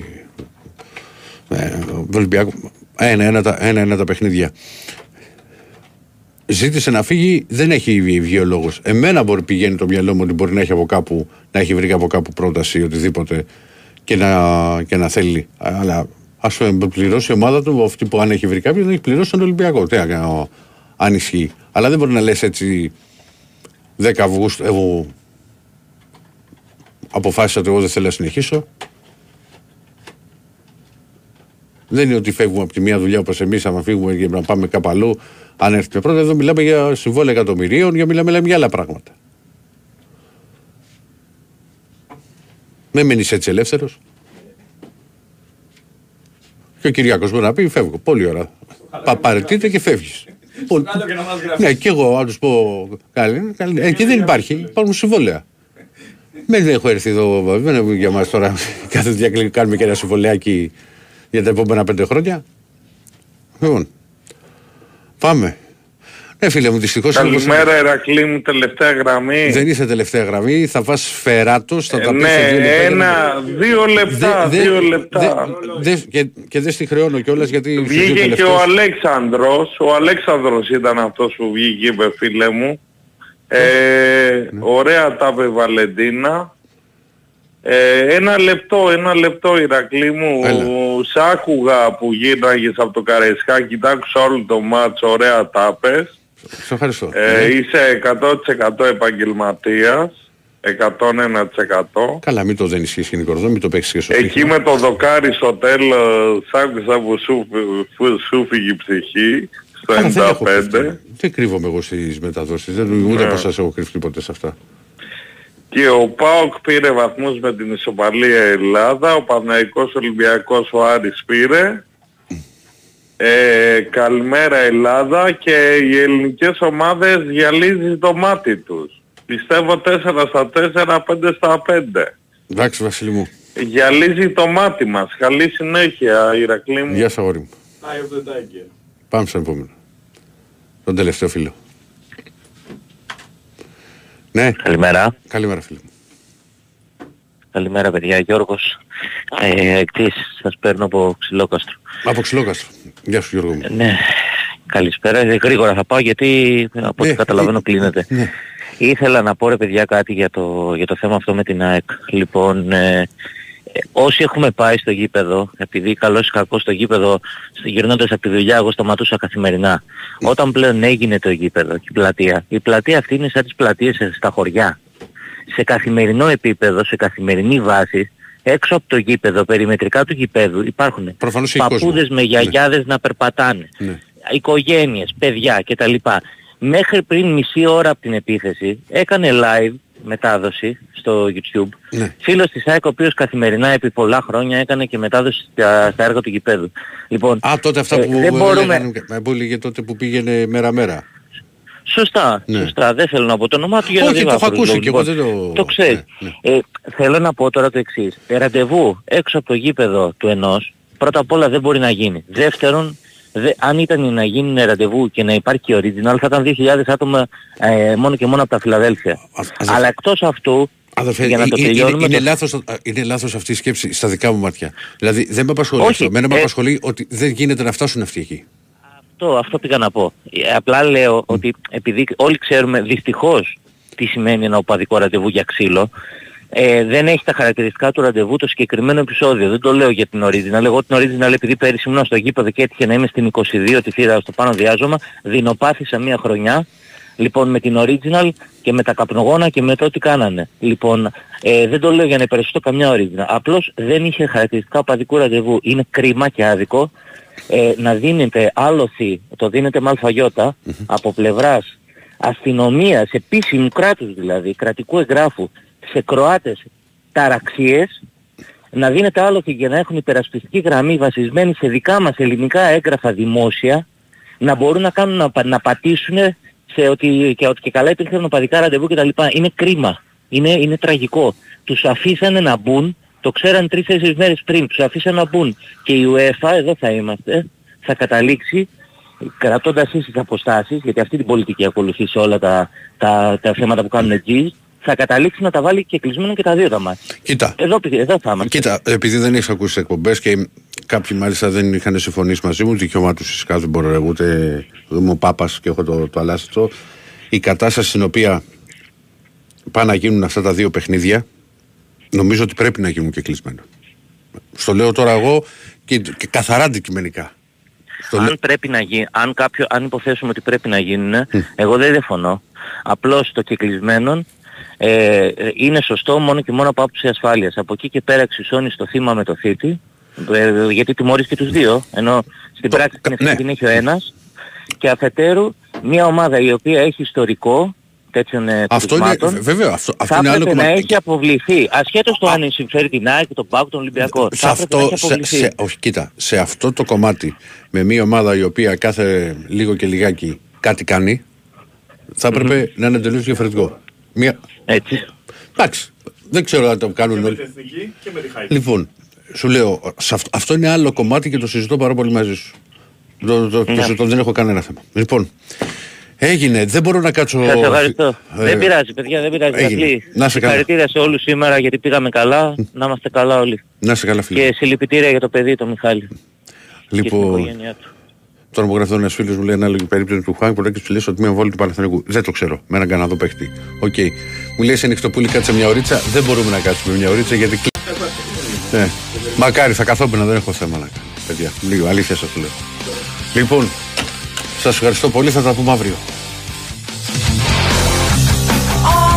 Ε, ο Ολυμπιακό. Ένα-ένα τα, ένα-ένα τα παιχνίδια. Ζήτησε να φύγει, δεν έχει βγει βγει ο λόγος. Εμένα μπορεί πηγαίνει το μυαλό μου ότι μπορεί να έχει από κάπου, να έχει βρει από κάπου πρόταση ή οτιδήποτε και να, και να θέλει. Αλλά ας πληρώσει η ομάδα του, αυτή που αν έχει βρει κάποιον, να έχει πληρώσει τον Ολυμπιακό. Τι να κάνω, αν ισχύει. Αλλά δεν μπορεί να λες έτσι 10 Αυγούστου, εγώ αποφάσισα ότι εγώ δεν θέλω να συνεχίσω. Δεν είναι ότι φεύγουμε από τη μία δουλειά όπως εμείς, άμα φύγουμε και να πάμε κάπου αλλού. Αν έρθουμε πρώτα, εδώ μιλάμε για συμβόλαια εκατομμυρίων, για μιλάμε, μιλάμε για άλλα πράγματα. Δεν μένει έτσι ελεύθερος. Και ο Κυριάκο μπορεί να πει: Φεύγω. Πολύ ώρα. Πα, παρετείτε και φεύγεις. ναι, και εγώ, αν τους πω. Καλή, καλή. Ε, και δεν υπάρχει. Υπάρχουν συμβόλαια. Δεν έχω έρθει εδώ, δεν είναι για μας τώρα κάθε διακλή κάνουμε και ένα συμβολιάκι για τα επόμενα πέντε χρόνια. Λοιπόν, πάμε. Ε, φίλε μου, δυστυχώς. Καλημέρα Ηρακλή μου, τελευταία γραμμή. Δεν είσαι τελευταία γραμμή, θα βά φεράτο, θα Ε, τα πεις ναι, ένα, δύο λεπτά, Δε- δύο δε- λεπτά. δε- δε- και, και δεν στη χρεώνω κιόλας γιατί. στους δύο Βγήκε και τελευταίους- ο Αλέξανδρος, ο Αλέξανδρος ήταν αυτός που βγήκε είπε φίλε μου. Ε, Ναι. ωραία τα είπε Βαλεντίνα. Ε, ένα λεπτό, ένα λεπτό Ηρακλή μου. Έλα. Σ' άκουγα που γύρναγες από το Καραϊσκάκι, τ' άκουσα όλο το μάτσο, ωραία τα πες. Σε ευχαριστώ. Ε, είσαι 100% επαγγελματίας, 101%. Καλά, μην το δεν ισχύει σκηνικό, μην το παίξεις και στο Εκεί στοίχημα. με το δοκάρι στο τέλος σ' άκουσα που σου, που σου φύγει η ψυχή στο Καλά, δεν έχω 95 κρυφτεί. Δεν κρύβομαι εγώ στις μεταδόσεις. Δεν, ούτε Ναι. από σας έχω κρυφτεί ποτέ σε αυτά. Και ο ΠΑΟΚ πήρε βαθμούς με την ισοπαλία Ελλάδα, ο Παναϊκός Ολυμπιακός ο Άρης πήρε. Ε, καλημέρα Ελλάδα και οι ελληνικές ομάδες γυαλίζει το μάτι τους. Πιστεύω 4 στα 4, 5 στα 5. Εντάξει, Βασίλη μου. Γυαλίζει το μάτι μας. Καλή συνέχεια, Ηρακλή μου. Γεια σας, αγόρι μου. Πάμε στον επόμενο. Τον τελευταίο φίλο. Ναι, Καλημέρα. καλημέρα φίλε μου. Καλημέρα παιδιά. Γιώργος. Ε, εκτής. Σας παίρνω από Ξυλόκαστρο. Από Ξυλόκαστρο. Γεια σου Γιώργο μου. Ναι. Καλησπέρα. Ε, Γρήγορα θα πάω γιατί από ό,τι Ναι, καταλαβαίνω ε, κλείνεται. ναι. Ήθελα να πω ρε παιδιά κάτι για το, για το θέμα αυτό με την ΑΕΚ. Λοιπόν, ε, ε, όσοι έχουμε πάει στο γήπεδο, επειδή καλός ή κακός στο γήπεδο, στο- γυρνώντας από τη δουλειά, εγώ σταματούσα καθημερινά. Όταν πλέον έγινε το γήπεδο και η πλατεία, η πλατεία αυτή είναι σαν τις πλατείες ε, στα χωριά. Σε καθημερινό επίπεδο, σε καθημερινή βάση, έξω από το γήπεδο, περιμετρικά του γήπεδου, υπάρχουν Προφανώς έχει κόσμο. παππούδες με γιαγιάδες να περπατάνε Ναι. οικογένειες, παιδιά κτλ. Μέχρι πριν μισή ώρα από την επίθεση έκανε live μετάδοση στο YouTube. Ναι. Φίλος της ΑΕΚ ο οποίος καθημερινά επί πολλά χρόνια έκανε και μετάδοση στα, στα έργα του γηπέδου. Λοιπόν, Α, τότε αυτά ε, που, δεν μπορούμε... έλεγαν- που έλεγε τότε που πήγαινε μέρα-μέρα. Σωστά, Ναι. σωστά. Δεν θέλω να πω το όνομά του για να Όχι, δεν το έχω βάφω ακούσει λόγους. και εγώ Λοιπόν, δεν το... Το ξέρει. Ναι, ναι. Ε, θέλω να πω τώρα το εξής. Ραντεβού έξω από το γήπεδο του ενός, πρώτα απ' όλα δεν μπορεί να γίνει. Δεύτερον, δε, αν ήταν να γίνει ραντεβού και να υπάρχει και original, θα ήταν 2.000 άτομα ε, μόνο και μόνο από τα Φιλαδέλφια. Ας- ας- Αλλά εκτός αυτού, Αδερφέ, για να το ε- ε- τελειώνουμε... είναι, το- λάθος, α, είναι λάθος αυτή η σκέψη στα δικά μου μάτια. Δηλαδή δεν με απασχολεί Όχι, αυτό. Εμένα με ε- απασχολεί ότι δεν γίνεται να φτάσουν αυτοί εκεί. Αυτό, αυτό πήγα να πω. Ε, Απλά λέω ότι επειδή όλοι ξέρουμε δυστυχώς τι σημαίνει ένα οπαδικό ραντεβού για ξύλο, ε, δεν έχει τα χαρακτηριστικά του ραντεβού το συγκεκριμένο επεισόδιο. Δεν το λέω για την original. Εγώ την original επειδή πέρυσι ήμουν στο γήπεδο και έτυχε να είμαι στην 22 τη θύρα στο πάνω διάζωμα, δεινοπάθησα μία χρονιά. Λοιπόν με την original και με τα καπνογόνα και με το τι κάνανε. Λοιπόν, ε, δεν το λέω για να υπερασπιστώ καμιά original. Απλώς δεν είχε χαρακτηριστικά οπαδικού ραντεβού. Είναι κρίμα και άδικο ε, να δίνεται άλοθη, το δίνεται με αλφαγιώτα, από πλευράς αστυνομίας, επίσημου κράτους δηλαδή, κρατικού εγγράφου, σε Κροάτες ταραξίες, να δίνεται άλοθη για να έχουν υπερασπιστική γραμμή βασισμένη σε δικά μας ελληνικά έγγραφα δημόσια, να μπορούν να κάνουν να, πα- να πατήσουν σε ότι και, ότι και καλά υπήρχαν οπαδικά ραντεβού κτλ. Είναι κρίμα. Είναι, είναι τραγικό. Τους αφήσανε να μπουν, το ξέραν τρεις-τέσσερις μέρες πριν, τους αφήσανε να μπουν. Και η UEFA, εδώ θα είμαστε, θα καταλήξει κρατώντας ίσες αποστάσεις, γιατί αυτή την πολιτική ακολουθεί σε όλα τα, τα, τα θέματα που κάνουν G's, θα καταλήξει να τα βάλει και κλεισμένο και τα δύο τα μάτια. Κοίτα, Εδώ, εδώ θα είμαστε. Κοίτα, επειδή δεν έχει ακούσει εκπομπές και κάποιοι μάλιστα δεν είχαν συμφωνήσει μαζί μου, δικαίωμά τους φυσικά δεν μπορώ εγώ, ούτε είμαι ο Πάπας και έχω το, το αλάστητο. Η κατάσταση στην οποία πάνε να γίνουν αυτά τα δύο παιχνίδια, νομίζω ότι πρέπει να γίνουν και κλεισμένα. Στο λέω τώρα εγώ και, και καθαρά αντικειμενικά. Στο λέω- αν πρέπει να γίνει, αν, κάποιο, αν υποθέσουμε ότι πρέπει να γίνουν, εγώ δεν διαφωνώ. Απλώς το κεκλεισμένον ε, ε, είναι σωστό μόνο και μόνο από άποψη ασφάλειας. Από εκεί και πέρα εξισώνει το θύμα με το θήτη, ε, γιατί τιμωρείς και τους δύο, ενώ στην Το- πράξη την ευθύνη ναι. την έχει ο ένας, και αφετέρου μια ομάδα η οποία έχει ιστορικό τέτοιων ε, Αυτό είναι, κρουσμάτων, βέβαια, αυτό, αυτό θα είναι άλλο έπρεπε να κομμάτι. έχει αποβληθεί. Ασχέτως το αν συμφέρει την ΑΕΚ, τον ΠΑΟΚ, τον Ολυμπιακό. σε Θα έπρεπε να αυτό, έχει σε, αποβληθεί. σε, όχι, κοίτα, σε αυτό το κομμάτι με μια ομάδα η οποία κάθε λίγο και λιγάκι κάτι κάνει, θα έπρεπε να είναι τελείω διαφορετικό. Μια... Έτσι. Εντάξει, δεν ξέρω αν το κάνουν όλοι. Λοιπόν, σου λέω, σε αυτό, αυτό είναι άλλο κομμάτι και το συζητώ πάρα πολύ μαζί σου. Το, το, το Ναι. συζητώ, δεν έχω κανένα θέμα. Λοιπόν, Έγινε, δεν μπορώ να κάτσω. Σας ευχαριστώ. Ε, δεν πειράζει παιδιά, δεν πειράζει. έγινε. Αγγλί. Να σε καλά. Συγχαρητήρια σε όλους σήμερα γιατί πήγαμε καλά. να είμαστε καλά όλοι. Να σε καλά, φίλε. Και συλληπιτήρια για το παιδί, το Μιχάλη. Και στην Λοιπόν, οικογένειά του. Τώρα μου γράφει εδώ ένας φίλος μου λέει ανάλογη περίπτωση του Χουάνκ προέκυψε λέει στο τμήμα βόλου του Παναθηναϊκού. Δεν το ξέρω. Με έναν Καναδό παίχτη. Οκ. Μου λέει σε νυχτοπούλι κάτσε μια ωρίτσα. Δεν μπορούμε να κάτσουμε μια ωρίτσα γιατί. κλ- Ναι. Μακάρι θα καθόμουν, δεν έχω θέμα να κάνω. Παιδιά, λίγο αλήθεια σας το λέω. Λοιπόν, σας ευχαριστώ πολύ. Θα τα πούμε αύριο.